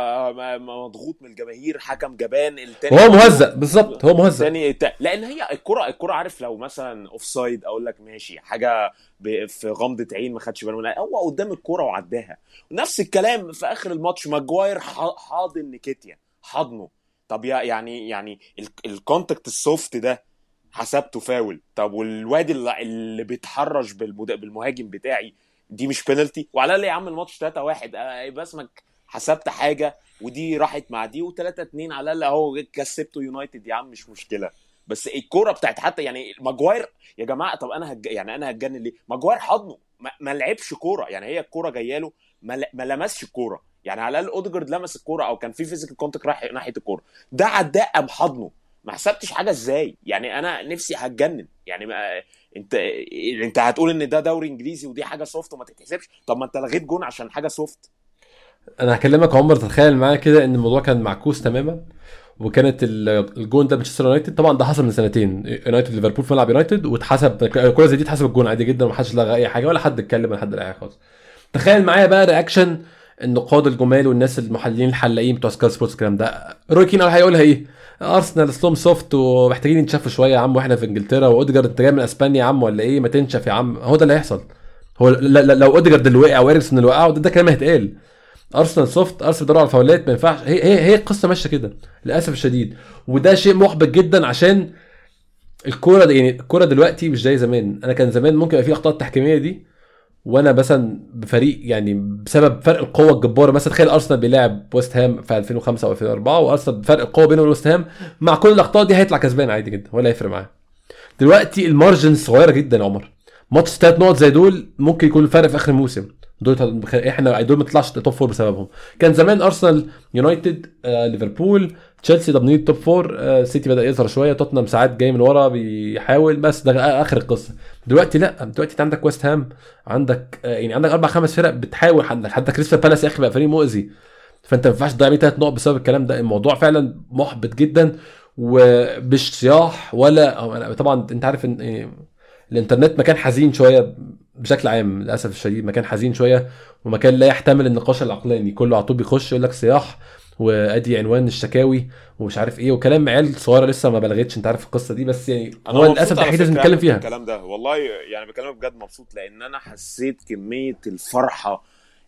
مضغوط من الجماهير حكم جبان التاني وهو مهزأ. بالظبط هو مهزأ. تاني تا- لأن هي الكره الكرة عارف لو مثلا offside أقول لك ماشي حاجة ب- في غمضة عين ما خدش باله منها. هو قدام الكرة وعداها. ونفس الكلام في آخر الماتش. ماجواير ح- حاضن نكيتيا. حضنه. طب يعني يعني ال- ال contact ال soft ده حسبته فاول طب والواد اللي, بيتحرش بالمهاجم بتاعي دي مش بينالتي وعلى الأقل يا عم الماتش 3 1 يبقى اسمك حسبت حاجة ودي راحت مع دي و3 2 على الأقل أهو كسبته يونايتد يا عم مش مشكلة. بس الكورة بتاعت حتى يعني ماجواير يا جماعة طب أنا هج... يعني أنا هتجنن ليه؟ ماجواير حضنه. ما, ما لعبش كورة. يعني هي الكورة جاية له ما, ل... ما لمسش الكورة. يعني على الأقل اوديجارد لمس الكورة أو كان في physical contact راح ناحية الكورة. ده عداه قام حضنه. ما حسبتش حاجة إزاي. يعني أنا نفسي هتجنن. يعني ما انت أنت هتقول إن ده دوري إنجليزي ودي حاجة soft وما تتحسبش. طب ما أنت لغيت جون عشان حاجة soft أنا هكلمك عمر. تتخيل معايا كده إن الموضوع كان معكوس تماما وكانت ال- الجون ده مانشستر يونايتد. طبعا ده حصل من سنتين. يونايتد ليفربول في ملعب يونايتد واتحسب الكوره زي دي اتحسب الجون عادي جدا ومحدش لغى أي حاجة ولا حد اتكلم ولا حد لغى حاجة خالص. تخيل معايا بقى reaction النقاد الجمال والناس المحللين الحلاقين بتوع سكاي سبورتس الكلام ده. روي كين هيقولها إيه؟ ارسنال أصلهم soft ومحتاجين ينشفوا شوية يا عم وإحنا في إنجلترا وأوديجارد أنت جاي من أسبانيا يا عم ولا إيه؟ ما تنشف يا عم. هو ده اللي هيحصل. هو لو أوديجارد اللي وقع وأريكسون اللي وقع ده, ده كلام هيتقال. ارسنال soft ارسنال بيدور على الفاولات ما ينفعش. هي هي هي القصة ماشية كده للأسف الشديد. وده شيء محبط جدا عشان الكورة يعني الكورة دلوقتي مش زي زمان. أنا كان زمان ممكن يبقى في أخطاء تحكيمية دي وأنا مثلا بفريق يعني بسبب فرق القوة الجبارة مثلا تخيل أرسنال بيلعب ويست هام في 2005 أو 2004 وأرسنال بفرق القوه بينه وبين ويست هام مع كل الاخطاء دي هيطلع كسبان عادي جدا ولا هيفرق معاه. دلوقتي ال margin صغيرة جدا يا عمر. ماتش ثلاث نقط زي دول ممكن يكون الفرق في آخر الموسم. دول إحنا دول ما طلعش top four بسببهم. كان زمان أرسنال يونايتد آه، ليفربول تشيلسي ضامنين ال top four آه، سيتي بدأ يظهر شوية توتنهام ساعات جاي من ورا بيحاول بس ده آخر القصة. دلوقتي لا دلوقتي انت عندك ويست هام عندك آه، يعني عندك أربع خمس فرق بتحاول عندك حتى كريستال بالاس يا أخي بقى فريق مؤذي. فأنت ما ينفعش تضيع ثلاث نقط بسبب الكلام ده. الموضوع فعلا محبط جدا ومش صياح ولا طبعا أنت عارف إن إيه، الإنترنت مكان حزين شوية بشكل عام للأسف الشديد مكان حزين شوية ومكان لا يحتمل النقاش العقلاني. كله على طول بيخش يقول لك صياح وأدي عنوان الشكاوي ومش عارف إيه وكلام عيال صغيرة لسه ما بلغتش أنت عارف القصة دي بس يعني أنا هو مبسوط للأسف الحته لازم نتكلم فيها. الكلام ده. والله يعني بكلمك بجد مبسوط لأن أنا حسيت كمية الفرحة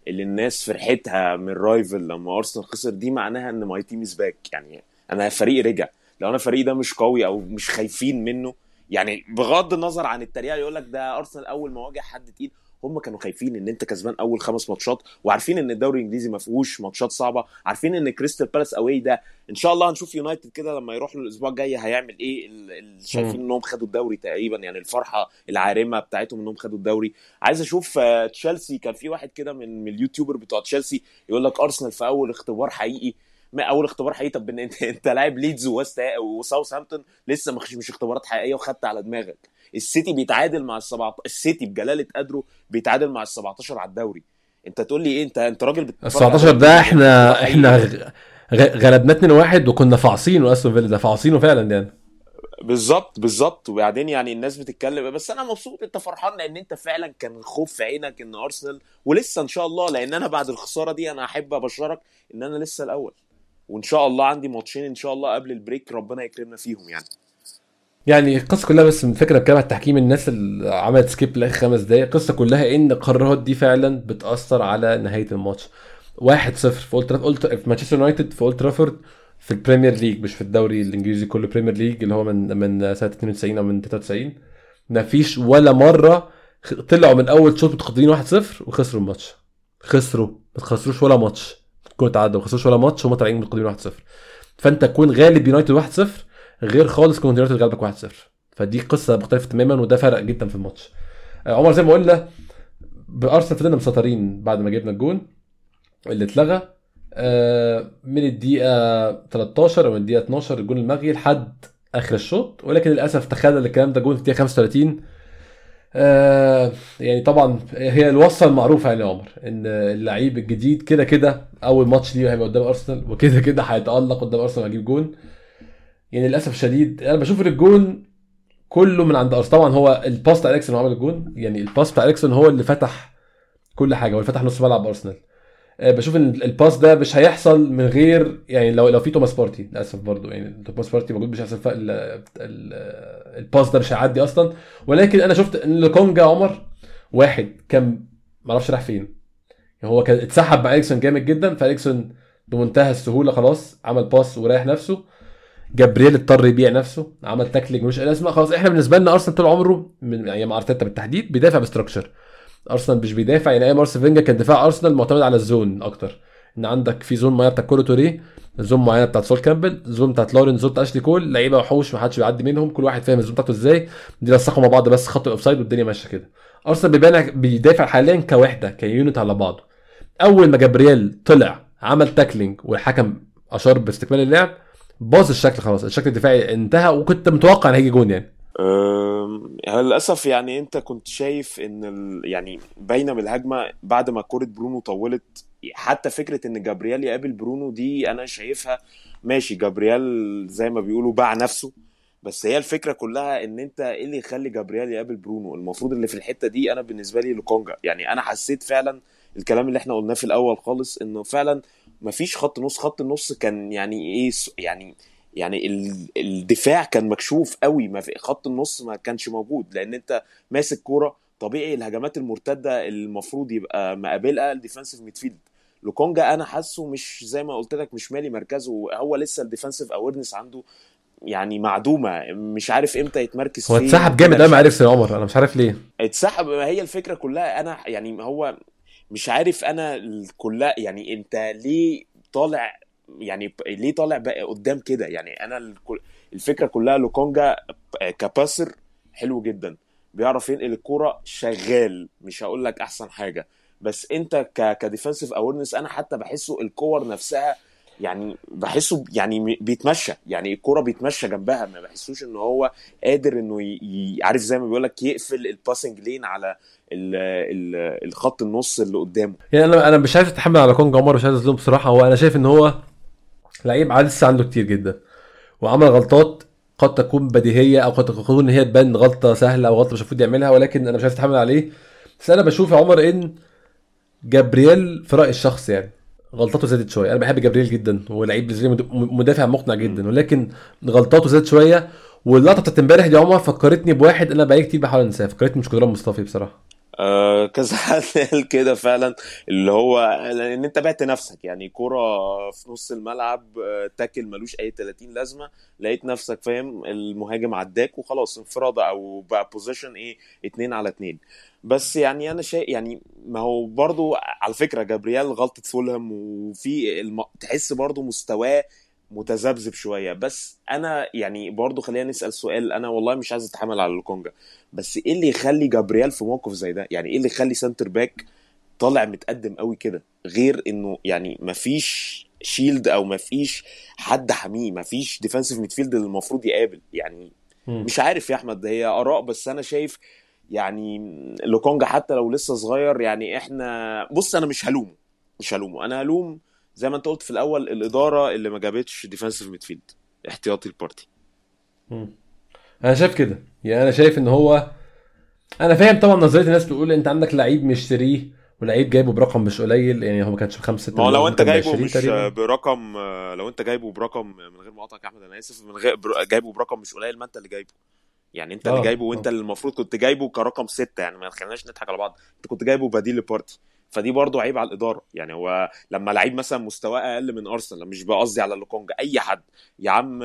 اللي الناس فرحتها من rival لما أرسنال خسر دي معناها إن my team is back يعني أنا فريقي رجع. لو أنا فريقي ده مش قوي أو مش خايفين منه يعني بغض النظر عن التريقة يقول لك ده أرسنال أول ما واجه حد تقيل. هم كانوا خايفين إن أنت كسبان أول خمس ماتشات وعارفين إن الدوري الإنجليزي ما فيهوش ماتشات صعبة عارفين إن كريستال بالاس away ده. إن شاء الله هنشوف يونايتد كده لما يروح له الأسبوع الجاي هيعمل إيه؟ ال- ال- شايفين إنهم خدوا الدوري تقريبا يعني الفرحة العارمة بتاعتهم إنهم خدوا الدوري. عايز أشوف آه، تشيلسي كان في واحد كده من ال YouTuber بتوع تشيلسي يقول لك أرسنال في أول اختبار حقيقي أول اختبار حقيقي. طب أنت <laughs> أنت لاعب ليدز ووست وساوثهامبتون لسه مش مش اختبارات حقيقية وخدت على دماغك. السيتي بيتعادل مع ال 17 السيتي بجلالة قدره بيتعادل مع ال 17 على الدوري. أنت تقول لي إيه؟ انت أنت راجل ال بتتفرج 17 على ده إحنا. إحنا غلبنا 2-1 وكنا فاعصين وأستون فيلا. ده فاعصينه فعلا يعني. بالظبط بالظبط. وبعدين يعني الناس بتتكلم. بس أنا مبسوط أنت فرحان لأن أنت فعلا كان خوف في عينك إن أرسنال ولسه إن شاء الله لأن أنا بعد الخسارة دي أنا أحب أبشرك إن أنا لسه الأول. وإن شاء الله عندي ماتشين إن شاء الله قبل ال break ربنا يكرمنا فيهم يعني. يعني القصة كلها بس من فكرة بكلام التحكيم الناس اللي عملت skip لاخر خمس دقايق القصة كلها إن القرارات دي فعلا بتأثر على نهاية الماتش. 1-0 في اولد ترافورد في مانشستر يونايتد في اولد ترافورد في البريمير ليج مش في الدوري الإنجليزي كله بريمير ليج اللي هو من من سنة 92 أو من 93 ما فيش ولا مرة طلعوا من أول شوط متقدمين 1-0 وخسروا الماتش. خسروا ما خسروش ولا ماتش. كانوا تعادلوا ما خسروش ولا ماتش وهم طالعين متقدمين 1-0 فانت تكون غالب يونايتد 1-0 غير خالص كون يونايتد غلبك 1-0 فدي قصة مختلفة تماما وده فرق جدا في الماتش. آه، عمر زي ما قلنا بأرسنال فضلنا مسيطرين بعد ما جبنا الجون اللي اتلغى. آه، من الدقيقة 13 أو من الدقيقة 12 الجون الملغي لحد آخر الشوط ولكن للأسف تخلل الكلام ده جون في الدقيقة 35 آه يعني طبعا هي الوصفة المعروفة يعني يا عمر إن اللعيب الجديد كده كده أول ماتش ليه هيبقى قدام أرسنال وكده كده هيتألق قدام أرسنال وهيجيب جون. يعني للأسف الشديد أنا بشوف إن الجون كله من عند أرسنال. طبعا هو ال pass بتاع اريكسون هو عمل الجون. يعني ال pass بتاع اريكسون هو اللي فتح كل حاجة هو اللي فتح نص ملعب أرسنال. آه، بشوف إن ال pass ده مش هيحصل من غير يعني لو لو في توماس بارتي للأسف برضو. يعني توماس بارتي موجود مش هيحصل ال pass ده مش هيعدي أصلا. ولكن أنا شفت إن لوكونجا عمر واحد كان معرفش راح فين. هو كان اتسحب مع اريكسون جامد جدا فاريكسون بمنتهى السهولة خلاص عمل pass وريح نفسه. جابرييل اضطر يبيع نفسه عمل tackling أي لازمة خلاص إحنا بالنسبة لنا أرسنال طول عمره من يعني مع أرتيتا بالتحديد بيدافع ب structure. أرسنال مش بيدافع يعني أيام أرسنال فينجر كان دفاع أرسنال معتمد على ال zone أكتر. إن عندك في zone معينة بتاع كولو توريه zone معينة بتاعت سول كامبل zone بتاعت لورين zone بتاعت أشلي كول لعيبة وحوش ما حدش بيعدي منهم كل واحد فاهم ال zone بتاعته إزاي. بيلصقوا مع بعض بس خط ال offside والدنيا ماشية كده. أرسنال بيدافع حاليا كوحدة ك unit على بعضه. أول ما جابرييل طلع عمل tackling والحكم أشار باستكمال اللعب باظ الشكل خلاص الشكل الدفاعي انتهى وكنت متوقع ان هيجي جون يعني. للأسف يعني أنت كنت شايف إن ال... يعني باينة من الهجمة بعد ما كورة برونو طولت حتى فكرة إن جابرييل يقابل برونو دي أنا شايفها ماشي جابرييل زي ما بيقولوا باع نفسه بس هي الفكرة كلها إن أنت إيه اللي يخلي جابرييل يقابل برونو؟ المفروض اللي في الحتة دي أنا بالنسبة لي لوكونجا يعني أنا حسيت فعلا الكلام اللي إحنا قلناه في الأول خالص إنه فعلا مفيش خط نص. خط النص كان يعني إيه يعني يعني ال- الدفاع كان مكشوف قوي. ما في خط النص ما كانش موجود. لأن أنت ماسك كورة طبيعي الهجمات المرتدة المفروض يبقى مقابلها ال defensive midfield لوكونجا أنا حاسه مش زي ما قلت لك مش مالي مركزه. هو لسه ال defensive awareness عنده يعني معدومة. مش عارف إمتى يتمركز هو اتسحب جامد قوي مع عارف. اريكسون يا عمر. أنا مش عارف ليه. اتسحب. ما هي الفكرة كلها. أنا يعني هو مش عارف أنا كلها يعني أنت ليه طالع يعني ليه طالع بقى قدام كده؟ يعني أنا الفكرة كلها لوكونجا ك passer حلو جدا بيعرف ينقل الكورة شغال مش هقول لك أحسن حاجة. بس أنت ك ك defensive awareness أنا حتى بحسه الكور نفسها يعني بحسه يعني بيتمشى. يعني الكورة بيتمشى جنبها. ما بحسوش إن هو قادر إنه ي... عارف زي ما بيقول لك يقفل ال passing lane على ال... ال... الخط النص اللي قدامه. يعني أنا أنا مش عايز اتحمل على كونج عمر مش عايز أظلمه بصراحة. هو أنا شايف إن هو لعيب لسه عنده كتير جدا. وعمل غلطات قد تكون بديهية أو قد تكون إن هي تبان غلطة سهلة أو غلطة مش المفروض يعملها. ولكن أنا مش عايز اتحمل عليه. بس أنا بشوف يا عمر إن جابرييل في رايي الشخصي يعني. غلطاته زادت شوية. أنا بحب جبريل جدا بالنسبة لي مدافع مقنع جدا ولكن غلطاته زادت شوية. واللقطة بتاعت امبارح دي عمر فكرتني بواحد أنا بقالي كتير بحاول أنساه فكرتني مشكودران مصطفي بصراحة. آه كذا حد <laughs> قال كده فعلا اللي هو ان أنت بعت نفسك يعني كرة في نص الملعب آه، تاكل ملوش أي 30 لازمة لقيت نفسك فاهم المهاجم عداك وخلاص انفراد أو بقى position إيه اتنين على اتنين. بس يعني أنا شايف يعني ما هو برضو على فكرة جابرييل غلطة فولهام وفي الم... تحس برضو مستواه متذبذب شوية. بس أنا يعني برضو خلينا نسأل سؤال أنا والله مش عايز أتحمل على لوكونجا بس إيه اللي يخلي جابرييل في موقف زي ده؟ يعني إيه اللي يخلي centre back طالع متقدم قوي كده؟ غير إنه يعني مفيش shield أو مفيش حد حميه مفيش defensive midfield اللي المفروض يقابل. يعني مش عارف يا أحمد هي آراء بس أنا شايف يعني لوكونجا حتى لو لسه صغير يعني إحنا بص أنا مش هلومه مش هلومه. أنا هلوم زي ما أنت قلت في الأول الإدارة اللي ما جابتش defensive midfield احتياطي لبارتي أنا شايف كده. يعني أنا شايف إن هو أنا فاهم طبعا نظرية الناس بتقول أنت عندك لعيب مشتريه ولعيب جايبه برقم مش قليل يعني هو ما كانش بخمسة ما لو أنت جايبه مش تقريبا. برقم لو أنت جايبه برقم من غير مقاطعك يا أحمد أنا آسف من غير جايبه برقم مش قليل ما أنت اللي جايبه. يعني انت اللي آه، جايبه وانت آه. اللي المفروض كنت جايبه كرقم ستة يعني ما خليناش نضحك على بعض. انت كنت جايبه بديل لبارتي. فدي برضه عيب على الإدارة. يعني هو لما لعيب مثلا مستواه أقل من أرسنال مش بقصدي على لوكونجا أي حد. يا عم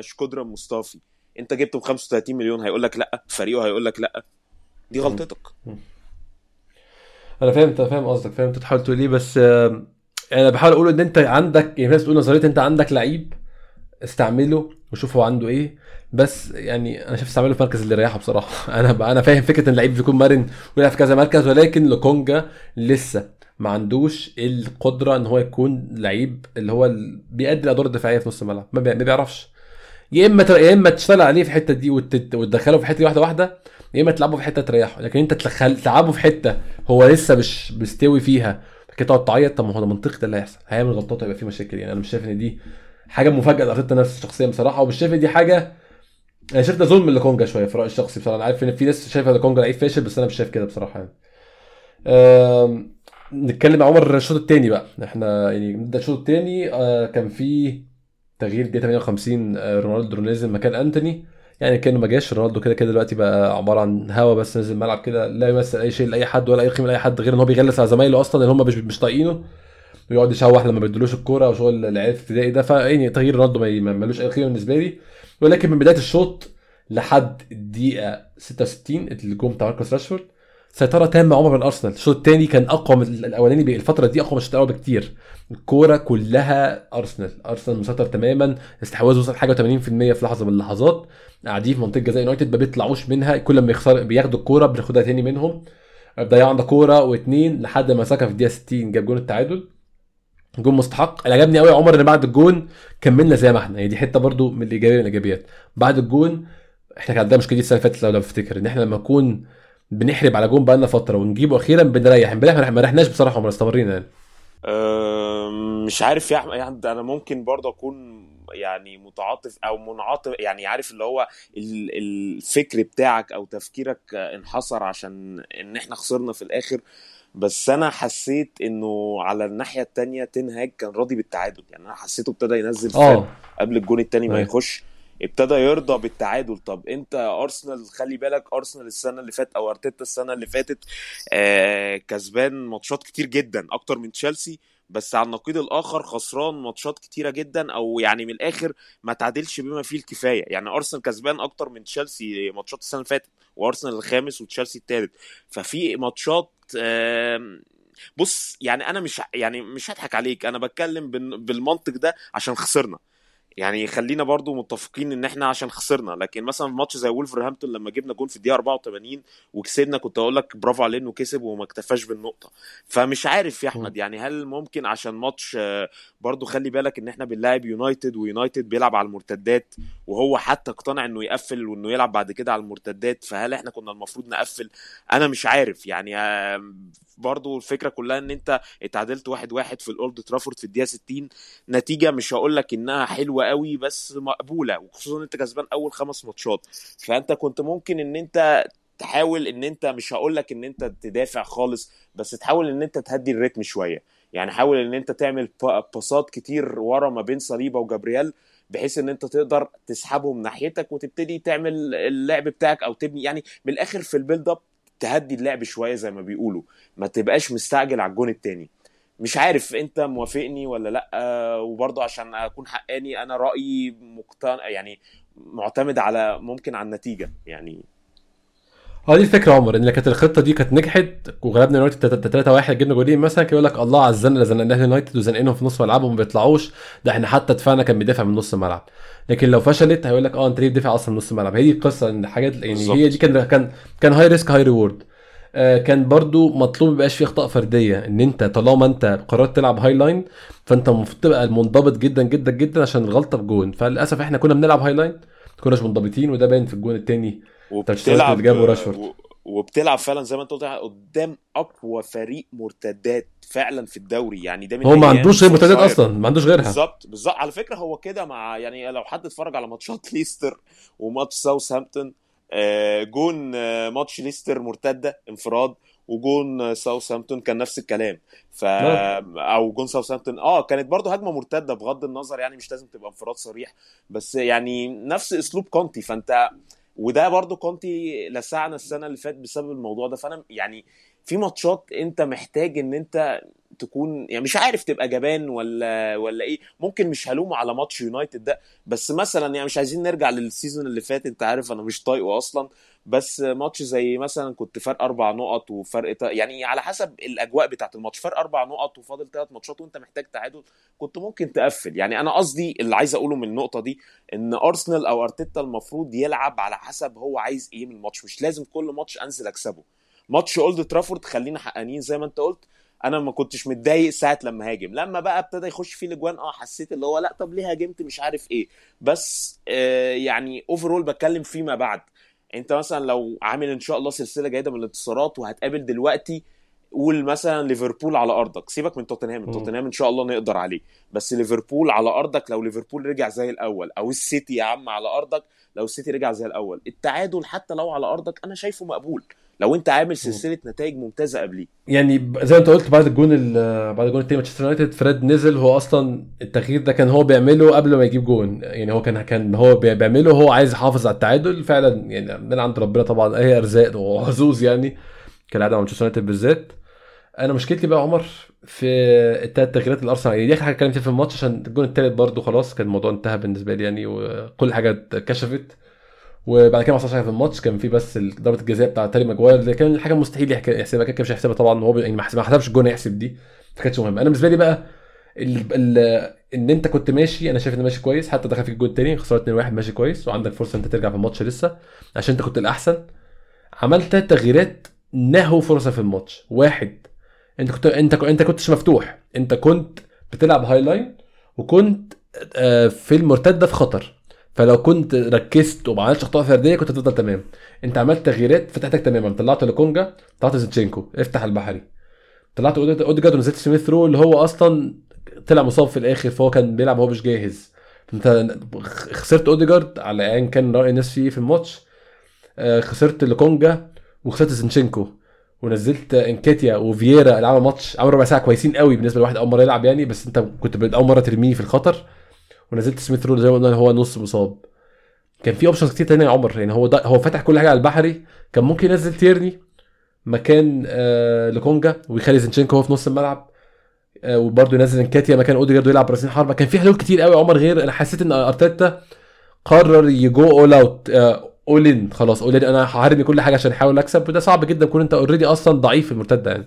شكودرا مصطفي. انت جبته ب 35 مليون هيقول لك لأ. فريقه هيقول لك لأ. دي غلطتك. أنا فاهم انت فاهم قصدك فاهم أنت بتحاول تقول إيه بس أنا بحاول أقول إن أنت عندك يعني في ناس بتقول نظرية أنت عندك لعيب استعمله. وشوف هو عنده إيه. بس يعني أنا شايف استعمله في المركز اللي يريحه بصراحة. <laughs> أنا أنا فاهم فكرة إن اللعيب يكون مرن ويلعب في كذا مركز ولكن لوكونجا لسه ما عندوش القدرة إن هو يكون لعيب اللي هو بيأدي الأدوار الدفاعية في نص الملعب. ما بيعرفش. يا إما يا إما تشتغل عليه في الحتة دي وتدخله في حتة واحدة واحدة يا إما تلعبه في حتة تريحه. لكن أنت تدخل تلعبه في حتة هو لسه مش مستوي فيها كده تقعد تعيط طب ما هو ده منطقي ده اللي هيحصل. هيعمل غلطات هيبقى في مشاكل. يعني أنا مش شايف إن دي حاجة مفاجأة لارتيتا نفسه شخصيا بصراحة ومش شايف دي حاجة أنا شايف ده ظلم لكونجا شوية في رأيي الشخصي بصراحة. أنا عارف إن في ناس شايفة لكونجا لعيب فاشل بس أنا مش شايف كده بصراحة يعني. أه... نتكلم عمر الشوط الثاني بقى. إحنا يعني نبدأ الشوط الثاني آه كان في تغيير دقيقه 58 آه رونالدو نزل مكان أنتوني. يعني كأنه ما جاش. رونالدو كده كده دلوقتي بقى عبارة عن هوا بس نزل الملعب كده لا يمثل أي شيء لأي حد ولا اي قيمه لأي حد غير إن هو بيغلس على زمايله أصلا اللي هم مش طايقينه. ويقعد يشوح لما بيدلوش الكورة وشغل العيال في ابتدائي ده فيعني تغيير رونالدو ملوش أي قيمة بالنسبة لي. ولكن من بداية الشوط لحد الدقيقة 66 الجون بتاع ماركوس راشفورد سيطرة تامة عمر من أرسنال. الشوط الثاني كان أقوى من الأولاني الفترة دي أقوى من الشوط الأول بكتير. الكورة كلها أرسنال. أرسنال مسيطر تماما. استحواذ وصل حاجة 80% في لحظة من اللحظات. قاعدين في منطقة جزاء يونايتد ما بيطلعوش منها. كل ما يخسر بياخدوا الكورة بناخدها تاني منهم. ضيعوا عندنا كورة واثنين لحد ما ساكا في الدقيقة 60 جاب جون التعادل. جون مستحق. اللي عجبني قوي عمر ان بعد الجون كملنا زي ما إحنا. يعني دي حتة برضو من الإيجابية من الإيجابيات. بعد الجون إحنا كان عندنا مشكلة دي السنة اللي فاتت لو بفتكر إن إحنا لما نكون بنحرب على جون بقالنا فترة ونجيبه أخيرا بنريح. امبارح ما رحناش بصراحة وما استمرينا يعني. مش عارف يا أحمد أنا ممكن برضه أكون يعني متعاطف أو منعطف يعني عارف اللي هو الفكر بتاعك أو تفكيرك انحصر عشان إن إحنا خسرنا في الآخر. بس أنا حسيت إنه على الناحية الثانية تنهاج كان راضي بالتعادل. يعني أنا حسيته ابتدى ينزل فات قبل الجون الثاني ما يخش ابتدى يرضى بالتعادل. طب أنت أرسنال خلي بالك أرسنال السنة اللي فاتت أو أرتيتا السنة اللي فاتت آه كسبان ماتشات كتير جدا أكتر من تشيلسي بس على النقيض الآخر خسران ماتشات كتيرة جدا أو يعني من الآخر ما تعادلش بما فيه الكفاية. يعني أرسنال كسبان أكتر من تشيلسي ماتشات السنة اللي فاتت وأرسنال الخامس وتشيلسي الثالث ففي ماتشات بص يعني أنا مش يعني مش هضحك عليك أنا بتكلم بالمنطق ده عشان خسرنا. يعني خلينا برضو متفقين إن إحنا عشان خسرنا. لكن مثلا في ماتش زي وولفرهامبتون لما جبنا جول في الدقيقة 84 وكسبنا كنت أقول لك برافو عليه انه كسب وما اكتفاش بالنقطة. فمش عارف يا أحمد يعني هل ممكن عشان ماتش برضو خلي بالك إن إحنا بنلاعب يونايتد ويونايتد بيلعب على المرتدات وهو حتى اقتنع إنه يقفل وإنه يلعب بعد كده على المرتدات فهل إحنا كنا المفروض نقفل؟ أنا مش عارف. يعني برضو الفكرة كلها إن أنت اتعادلت واحد واحد في الأولد ترافورد في الدقيقة 60 نتيجة مش هقول لك إنها حلوة قوي بس مقبولة وخصوصا أنت كسبان أول خمس ماتشات. فأنت كنت ممكن إن أنت تحاول إن أنت مش هقول لك إن أنت تدافع خالص بس تحاول إن أنت تهدي الريتم شوية. يعني حاول إن أنت تعمل باصات كتير ورا ما بين صليبة وجابرييل بحيث إن أنت تقدر تسحبهم ناحيتك وتبتدي تعمل اللعب بتاعك أو تبني. يعني من الآخر في ال build up تهدي اللعب شوية زي ما بيقولوا. ما تبقاش مستعجل على الجون التاني. مش عارف انت موافقني ولا لأ وبرضه عشان أكون حقاني أنا رأيي مقتنع يعني معتمد على ممكن على النتيجة يعني. آه دي الفكرة يا عمر إن كانت الخطة دي كانت نجحت وغلبنا يونايتد 3 1 جبنا جولين مثلا كان يقول لك الله عزنا زنقنا يونايتد وزنقناهم في نص ملعبهم ما بيطلعوش. ده إحنا حتى دفاعنا كان بيدافع من نص الملعب لكن لو فشلت هيقول لك آه أنت ليه بتدافع أصلا من نص الملعب هي دي القصة إن حاجات يعني بالزبط. هي دي كان كان كان high risk high reward كان برضو مطلوب ميبقاش فيه اخطاء فردية إن أنت طالما أنت قررت تلعب high line فأنت المفروض تبقى منضبط جدا جدا جدا عشان الغلطة في جون. فللأسف إحنا كنا بنلعب high line ما كناش منضبطين وده باين في الجون الثاني وبتلعب جابه راشفورد وبتلعب فعلا زي ما أنت قلت قدام أقوى فريق مرتدات فعلا في الدوري يعني ده من هو ما عندوش غير مرتدات أصلا ما عندوش غيرها. بالظبط بالظبط. على فكرة هو كده مع يعني لو حد اتفرج على ماتشات <laughs> ليستر وماتش ساوثهامبتون جون ماتش ليستر مرتدة انفراد وجون ساوثهامبتون كان نفس الكلام. ف أو جون ساوثهامبتون آه كانت برضه هجمة مرتدة بغض النظر يعني مش لازم تبقى انفراد صريح بس يعني نفس أسلوب كونتي. فأنت وده برضو كونتي لسعنا السنة اللي فاتت بسبب الموضوع ده. فأنا يعني في ماتشات انت محتاج ان انت تكون يعني مش عارف تبقى جبان ولا ولا إيه. ممكن مش هلومه على ماتش يونايتد ده بس مثلا يعني مش عايزين نرجع لل season اللي فات. انت عارف أنا مش طايقه أصلا. بس ماتش زي مثلا كنت فرق أربع نقط وفرق يعني على حسب الأجواء بتاعت الماتش. فرق أربع نقط وفاضل ثلاث ماتشات وانت محتاج تعادل كنت ممكن تقفل. يعني أنا قصدي اللي عايز أقوله من النقطة دي إن أرسنال أو أرتيتا المفروض يلعب على حسب هو عايز إيه من الماتش. مش لازم كل ماتش أنزل أكسبه. ماتش أولد ترافورد خلينا حقانيين زي ما أنت قلت. أنا ما كنتش متضايق ساعة لما هاجم. لما بقى ابتدى يخش فيه الأجوان آه حسيت اللي هو لأ طب ليه هاجمت؟ مش عارف إيه. بس آه يعني overall بتكلم فيما بعد. أنت مثلا لو عامل إن شاء الله سلسلة جيدة من الانتصارات وهتقابل دلوقتي قول مثلا ليفربول على أرضك. سيبك من توتنهام. توتنهام إن شاء الله نقدر عليه. بس ليفربول على أرضك لو ليفربول رجع زي الأول. أو السيتي يا عم على أرضك لو السيتي رجع زي الأول. التعادل حتى لو على أرضك أنا شايفه مقبول. لو انت عامل سلسلة نتائج ممتازة قبليه. يعني زي ما انت قلت بعد الجون بعد الجون التاني مانشستر يونايتد فريد نزل هو أصلا التغيير ده كان هو بيعمله قبل ما يجيب جون. يعني هو كان كان هو بيعمله هو عايز يحافظ على التعادل. فعلا يعني من عند ربنا طبعا هي أرزاق وحظوظ يعني كالعادة مع مانشستر يونايتد بالذات. أنا مشكلتي بقى عمر في الثلاث تغييرات الأرسنال. يعني دي آخر حاجة اتكلمت فيها في الماتش عشان الجون الثالث برده خلاص كان الموضوع انتهى بالنسبة لي يعني وكل حاجة اتكشفت. وبعد كده ما حصلش حاجة في الماتش كان في بس ضربة الجزاء بتاع هاري ماجواير اللي كان حاجة مستحيل يحسبها كده مش هيحسبها طبعا هو يعني ما حسبش الجون يحسب دي ما كانتش مهمة. أنا بالنسبة لي بقى ال ال إن أنت كنت ماشي أنا شايف إن ماشي كويس حتى دخل فيك الجون الثاني خسرت 2-1 ماشي كويس وعندك فرصة أنت ترجع في الماتش لسه عشان أنت كنت الأحسن. عملت تغييرات نهوا فرصة في الماتش. واحد أنت كنت أنت أنت كنتش مفتوح. أنت كنت بتلعب high line وكنت في المرتدة في خطر. فلو كنت ركزت وما عملتش اخطاء فرديه كنت هتفضل تمام. انت عملت تغييرات فتحتك تماما. طلعت لوكونجا طلعت زينتشينكو. افتح البحري. طلعت اوديجارد ونزلت سميث رو اللي هو أصلا طلع مصاب في الآخر فهو كان بيلعب وهو مش جاهز. انت خسرت اوديجارد على ايا كان رأي الناس فيه في الماتش. خسرت لكونجا وخسرت زينشينكو ونزلت انكاتيا وفييرا اللي عمل ماتش عمل ربع ساعة كويسين قوي بالنسبة لواحد أول مرة يلعب يعني بس انت كنت أول مرة ترميه في الخطر. ونزلت سميث رول زي ما قلنا هو نص مصاب. كان في options كتير تانية يا عمر يعني هو ده هو فتح كل حاجة على البحري كان ممكن ينزل تيرني مكان آه لكونجا ويخلي زينشينكو هو في نص الملعب آه وبرده ينزل إنكاتيا مكان أوديجارد ويلعب راسين حربة. كان في حلول كتير قوي يا عمر غير أنا حسيت إن أرتيتا قرر ي go all out all in خلاص all in أنا هرمي كل حاجة عشان أحاول أكسب وده صعب جدا تكون أنت already أصلا ضعيف في المرتدة يعني.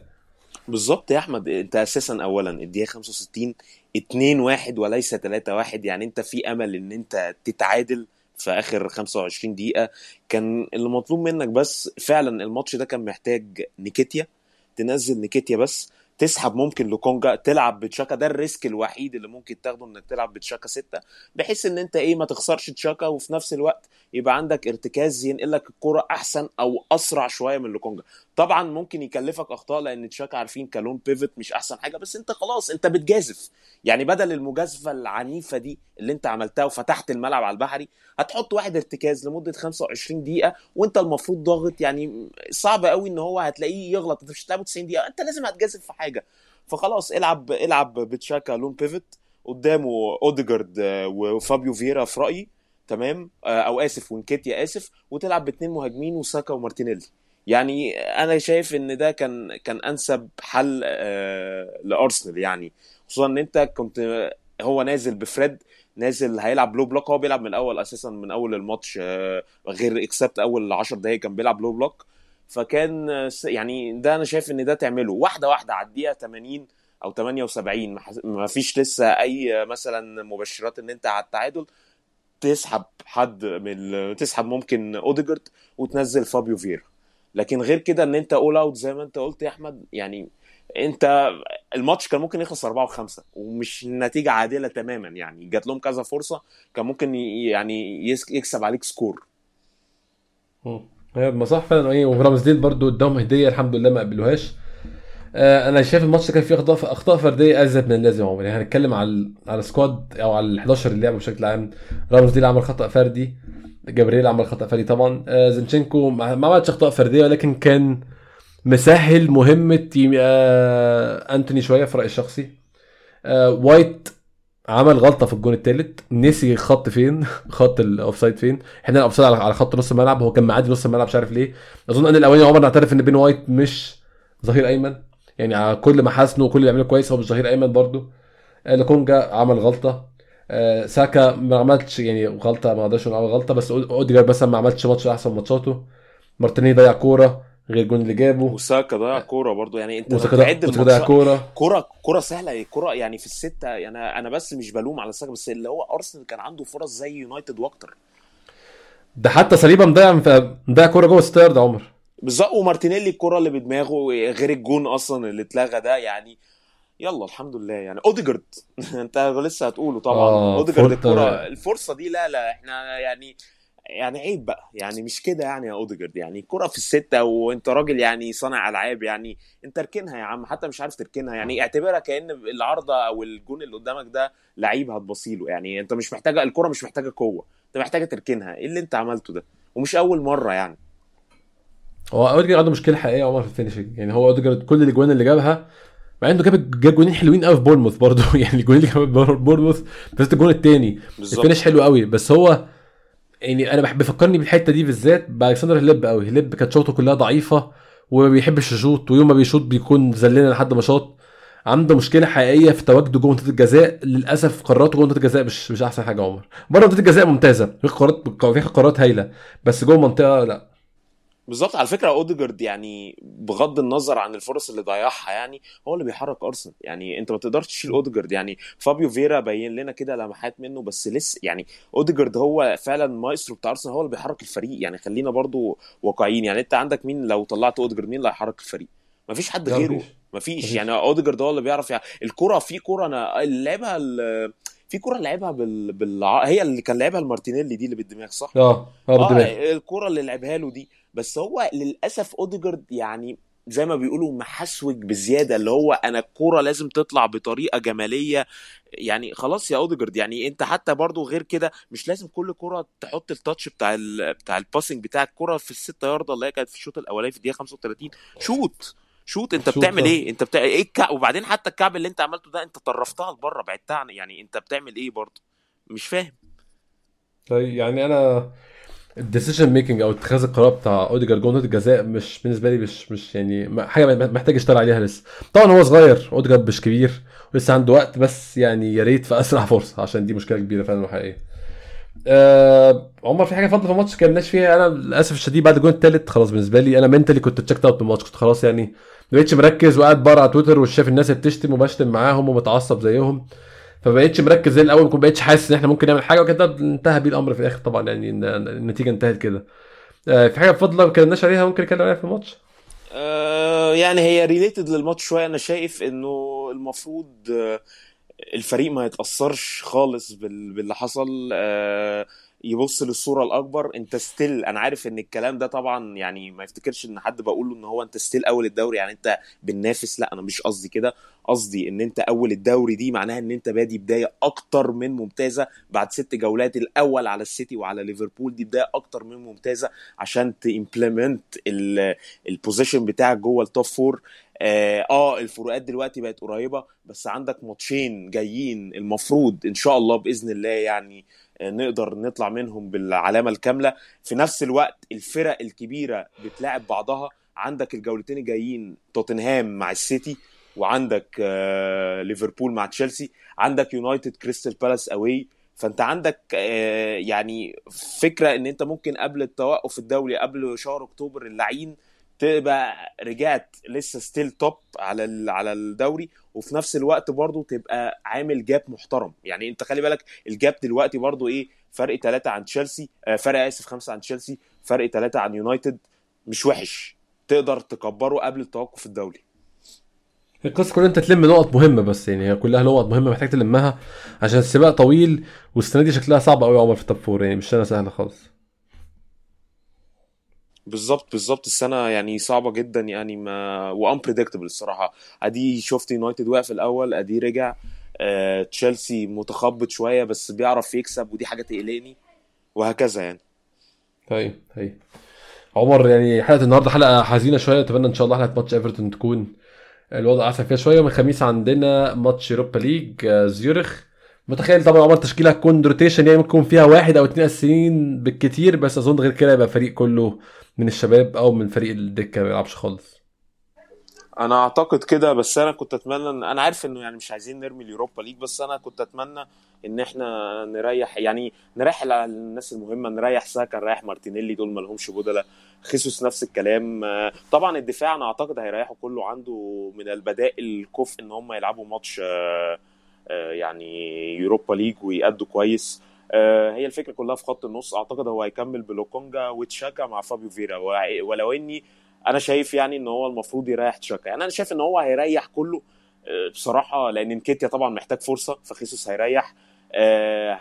بالظبط يا أحمد أنت أساسا اولا الدقيقة 65 2 1 وليس 3 1 يعني انت في أمل إن انت تتعادل في آخر 25 دقيقة. كان اللي مطلوب منك بس فعلا الماتش ده كان محتاج نيكيتيا تنزل نيكيتيا بس تسحب ممكن لكونجا تلعب بتشاكا ده ال risk الوحيد اللي ممكن تاخده إنك تلعب بتشاكا ستة بحيث إن أنت إيه ما تخسرش تشاكا وفي نفس الوقت يبقى عندك ارتكاز ينقل لك الكرة أحسن أو أسرع شوية من لوكونجا. طبعا ممكن يكلفك أخطاء لأن تشاكا عارفين ك lone pivot مش أحسن حاجة بس أنت خلاص أنت بتجازف. يعني بدل المجازفة العنيفة دي اللي أنت عملتها وفتحت الملعب على البحري هتحط واحد ارتكاز لمدة 25 دقيقة وأنت المفروض ضاغط. يعني صعب قوي إن هو هتلاقيه يغلط. انت مش هتلعبه 90 دقيقة. أنت لازم هتجازف في حاجة. فخلاص العب العب بتشاكا lone pivot قدامه أوديجارد آه، وفابيو فيرا في رأيي. تمام؟ آه، أو آسف ونكيتيا آسف وتلعب باثنين مهاجمين وساكا ومارتينيلي. يعني أنا شايف إن ده كان كان أنسب حل آه، لأرسنال يعني. خصوصا إن أنت كنت هو نازل بفريد نازل هيلعب low block هو بيلعب من الأول أساسا من أول الماتش آه، غير except أول 10 دقايق كان بيلعب low block فكان يعني ده أنا شايف إن ده تعمله. واحدة واحدة على الدقيقة 80 أو 78 ما فيش لسه أي مثلا مبشرات إن أنت على التعادل. تسحب حد من تسحب ممكن اوديجارد وتنزل فابيو فيرا لكن غير كده ان انت all out زي ما انت قلت يا احمد يعني انت الماتش كان ممكن يخلص 4 و5 ومش نتيجة عادلة تماما يعني جات لهم كذا فرصة كان ممكن يعني يكسب عليك score. ما صح فعلا إيه ورامزديل برضو اداهم هدية الحمد لله ما قبلوهاش. أنا شايف الماتش كان فيه اخطاء أخطاء فردية أزيد من اللازم عمر يعني هنتكلم على على squad أو على ال 11 اللي لعبوا بشكل عام. رامزديل عمل خطأ فردي. جبريل عمل خطأ فردي طبعا. آه زينشينكو ما عملش أخطاء فردية ولكن كان مسهل مهمة آه أنتوني شوية في رأيي الشخصي. آه وايت عمل غلطة في الجون الثالث نسي خط فين؟ <laughs> خط ال offside فين؟ إحنا ال offside على خط نص الملعب. هو كان معدي نص الملعب مش عارف ليه. أظن آن الأوان عمر نعترف إن بين وايت مش ظهير أيمن. يعني على كل محاسنه وكل اللي بيعمله كويس هو مش ظهير أيمن برضه. آه، لكونجا عمل غلطة. آه، ساكا ما عملش يعني غلطة ما قدرش نقول عمل غلطة بس أوديجارد مثلا ما عملش ماتش أحسن ماتشاته. مارتينيلي ضيع كورة غير الجون اللي جابه. وساكا ضيع كورة برضو يعني أنت وساكا ضيع الماتشات كورة. كرة كرة سهلة. كرة يعني في الستة يعني أنا بس مش بلوم على ساكا بس اللي هو أرسنال كان عنده فرص زي يونايتد وأكتر. ده حتى سليبا مضيع مضيع كورة جوه ده عمر. بالظبط ومارتينيلي الكرة اللي بدماغه غير الجون أصلا اللي اتلغى ده يعني يلا الحمد لله يعني. أوديجارد <laughs> أنت لسه هتقوله طبعا. آه أوديجارد فورت الكرة الفرصة دي لا لا إحنا يعني يعني عيب بقى يعني مش كده يعني يا أوديجارد. يعني كرة في الستة وأنت راجل يعني صانع ألعاب يعني أنت اركنها يا عم حتى مش عارف تركنها. يعني اعتبرها كأن العارضة أو الجون اللي قدامك ده لعيب هتبصيله يعني أنت مش محتاجة الكرة مش محتاجة قوة أنت محتاجة تركنها. إيه اللي أنت عملته ده؟ ومش أول مرة يعني. هو اوديجارد عنده مشكلة حقيقية عمر في ال finishing يعني هو اوديجارد كل الاجوان اللي جابها مع إنه جاب جاب جونين حلوين قوي في بورنموث برضه. <laughs> يعني الجونين اللي جابها في بورنموث بالذات الجون الثاني ال finish حلو قوي بس هو يعني أنا بحب بيفكرني بالحتة دي بالذات بألكسندر هليب قوي هليب كانت شوطه كلها ضعيفة وما بيحبش يشوط ويوم ما بيشوط بيكون ذلنا لحد ما شاط. عنده مشكلة حقيقية في تواجده جوه منطقه الجزاء. للأسف قراراته جوه منطقه الجزاء مش مش أحسن حاجة عمر. بره منطقه الجزاء ممتازة. في قرارات في قرارات هايلة. بس جوه المنطقة لا. بالظبط. على فكرة أوديجارد يعني بغض النظر عن الفرص اللي ضيعها يعني هو اللي بيحرك أرسنال. يعني أنت ما تقدرش تشيل أوديجارد. يعني فابيو فيرا بين لنا كده لمحات منه بس لسه يعني أوديجارد هو فعلا مايسترو بتاع أرسنال هو اللي بيحرك الفريق. يعني خلينا برضو واقعيين. يعني أنت عندك مين لو طلعت أوديجارد مين اللي هيحرك الفريق؟ مفيش حد لا غيره. مفيش. مفيش. يعني أوديجارد هو اللي بيعرف يعني الكرة في كرة أنا لعبها في كرة لعبها بال... بال... هي اللي كان لعبها المارتينيلي دي اللي بالدماغ صح؟ آه آه بالدماغ. آه الكرة اللي لعبها له دي. بس هو للأسف أوديجارد يعني زي ما بيقولوا محسوج بزيادة اللي هو أنا الكورة لازم تطلع بطريقة جمالية. يعني خلاص يا أوديجارد يعني أنت حتى برضو غير كده مش لازم كل كرة تحط ال touch بتاع ال بتاع ال passing بتاع الكرة في الستة ياردة اللي هي كانت في الشوط الأولاني في الدقيقة 35 شوت شوت. أنت بتعمل آه. إيه؟ أنت بتاع إيه الكعب وبعدين حتى الكعب اللي أنت عملته ده أنت طرفتها لبره بعدتها عن- يعني أنت بتعمل إيه برضو؟ مش فاهم. طيب يعني أنا ال decision making أو اتخاذ القرار بتاع اوديجارد منطقه الجزاء مش بالنسبة لي مش مش يعني حاجة محتاج يشتغل عليها لسه. طبعا هو صغير اوديجارد مش كبير ولسه عنده وقت بس يعني يا ريت في أسرع فرصة عشان دي مشكلة كبيرة فعلا وحقيقية. آه عمر في حاجة فاضلة في الماتش؟ كملناش فيها؟ أنا للأسف الشديد بعد الجون الثالث خلاص بالنسبة لي أنا mentally كنت checked out الماتش كنت خلاص يعني ما بقتش مركز وقاعد بره على تويتر وشايف الناس بتشتم وبشتم معاهم ومتعصب زيهم. فبقيتش مركز زي الأول ما بقتش حاسس إن إحنا ممكن نعمل حاجة وكده انتهى بيه الأمر في الآخر طبعا يعني النتيجة انتهت كده. آه، في حاجة بفضل ما اتكلمناش عليها ممكن نتكلم عليها في الماتش؟ آه يعني هي related للماتش شوية. أنا شايف إنه المفروض آه، الفريق ما يتأثرش خالص بال- باللي حصل. آه، يبص للصورة الأكبر أنت still أنا عارف إن الكلام ده طبعا يعني ما يفتكرش إن حد بقول له إن هو أنت still أول الدوري يعني أنت بننافس لأ أنا مش قصدي كده. قصدي إن أنت أول الدوري دي معناها إن أنت بادي بداية أكتر من ممتازة بعد ست جولات الأول على السيتي وعلى ليفربول دي بداية أكتر من ممتازة عشان ت implement ال position بتاعك جوه ال top four آه, آه الفروقات دلوقتي بقت قريبة بس عندك ماتشين جايين المفروض إن شاء الله بإذن الله يعني آه، نقدر نطلع منهم بالعلامة الكاملة. في نفس الوقت الفرق الكبيرة بتلاعب بعضها. عندك الجولتين الجايين توتنهام مع السيتي وعندك آه ليفربول مع تشيلسي. عندك يونايتد كريستال بالاس away. فأنت عندك آه يعني فكرة إن أنت ممكن قبل التوقف الدولي قبل شهر أكتوبر اللعين تبقى رجعت لسه still top على على الدوري وفي نفس الوقت برضو تبقى عامل gap محترم. يعني انت خلي بالك ال gap دلوقتي برضو إيه فرق ثلاثة عن تشيلسي آه فرق آسف خمسة عن تشيلسي فرق ثلاثة عن يونايتد مش وحش. تقدر تكبره قبل التوقف الدولي القصة كلها أنت تلم نقط مهمة بس يعني هي كلها نقط مهمة محتاج تلمها عشان السباق طويل والسنة دي شكلها صعب قوي يا عمر في ال top four يعني مش سنة سهلة خالص. بالظبط بالظبط. السنة يعني صعبة جدا يعني ما و unpredictable الصراحة. أدي شفت يونايتد وقع في الأول أدي رجع. آه، تشيلسي متخبط شوية بس بيعرف يكسب ودي حاجة تقلقني وهكذا يعني. هاي هاي عمر يعني حلقة النهارده حلقة حزينة شوية. أتمنى إن شاء الله حلقة ماتش ايفرتون تكون الوضع أحسن فيها شوية. يوم الخميس عندنا ماتش يوروبا ليج زيورخ متخيل طبعا عمر تشكيلة هتكون rotation يعني ممكن فيها واحد أو اثنين أساسيين بالكتير بس أظن غير كده يبقى فريق كله من الشباب أو من فريق الدكة ما بيلعبش خالص. أنا أعتقد كده بس أنا كنت أتمنى إن أنا عارف إنه يعني مش عايزين نرمي اليوروبا ليج بس أنا كنت أتمنى إن إحنا نريح يعني نريح الناس المهمة نريح ساكا نريح مارتينيلي دول ما لهمش بدلا خيسوس نفس الكلام. طبعا الدفاع أنا أعتقد هيريحوا كله عنده من البدائل كفء إن هم يلعبوا ماتش آه، آه، يعني يوروبا ليج ويأدوا كويس. هي الفكرة كلها في خط النص. أعتقد هو هيكمل بلوكونجا وتشاكا مع فابيو فييرا. ولو إني أنا شايف يعني إن هو المفروض يريح تشاكا. يعني أنا شايف إن هو هيريح كله بصراحة لأن نكيتيا طبعا محتاج فرصة فخيسوس هيريح.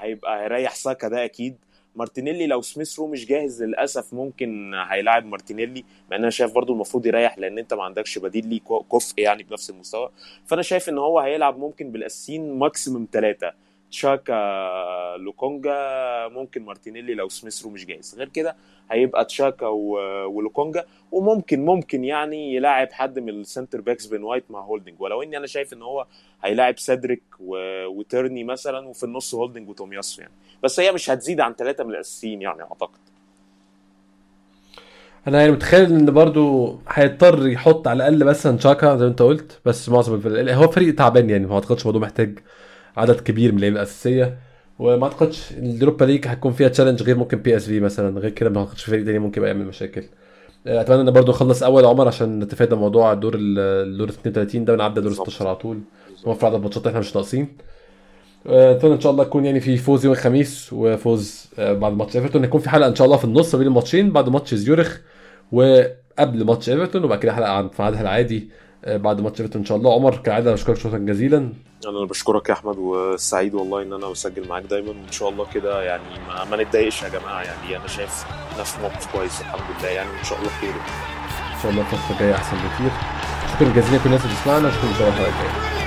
هيبقى هيريح ساكا ده أكيد. مارتينيلي لو سميث رو مش جاهز للأسف ممكن هيلاعب مارتينيلي مع إن أنا شايف برضو المفروض يريح لأن أنت ما عندكش بديل ليه كفء يعني بنفس المستوى. فأنا شايف إن هو هيلعب ممكن بالأساسيين maximum ثلاثة تشاكا لوكونجا ممكن مارتينيلي لو سميث رو مش جاهز غير كده هيبقى تشاكا ولوكونجا وممكن ممكن يعني يلاعب حد من ال centre backs بن وايت مع هولدنج. ولو إني أنا شايف إن هو هيلاعب سيدريك وتيرني مثلا وفي النص هولدنج وتومياسو يعني. بس هي مش هتزيد عن ثلاثة من الأساسيين يعني أعتقد. أنا يعني متخيل إن برضو هيضطر يحط على الأقل مثلا شاكا زي ما أنت قلت بس معظم هو فريق تعبان يعني ما أعتقدش برضه محتاج عدد كبير من اللعيبه الأساسية. وما أعتقدش اليوروبا ليج هتكون فيها challenge غير ممكن PSV مثلا غير كده ما أعتقدش فريق تاني ممكن يبقى يعمل مشاكل. أتمنى إن برضه نخلص أول عمر عشان نتفادى موضوع الدور الدور 32 ده ونعدي دور 16 على طول. نوفر عدد ماتشات إحنا مش ناقصين. أتمنى إن شاء الله يكون يعني في فوز يوم الخميس وفوز آه، بعد ماتش إيفرتون. يكون في حلقة إن شاء الله في النص بين الماتشين بعد ماتش زيورخ وقبل ماتش إيفرتون وبعد كده حلقة في ميعادها العادي. آه، بعد ماتش إيفرتون إن شاء الله. عمر كالعادة بشكرك شكرا جزيلا. أنا بشكرك يا أحمد وسعيد والله إن أنا بسجل معاك دايما. وان شاء الله كده يعني ما, ما نتضايقش يا جماعة. يعني أنا شايف نفس موقف كويس الحمد لله. يعني وان شاء الله خير. إن شاء الله الفترة الجايه أحسن بكتير. شكرا جزيلا لكل الناس اللي بتسمعنا. شكرا ان شاء الله الجايه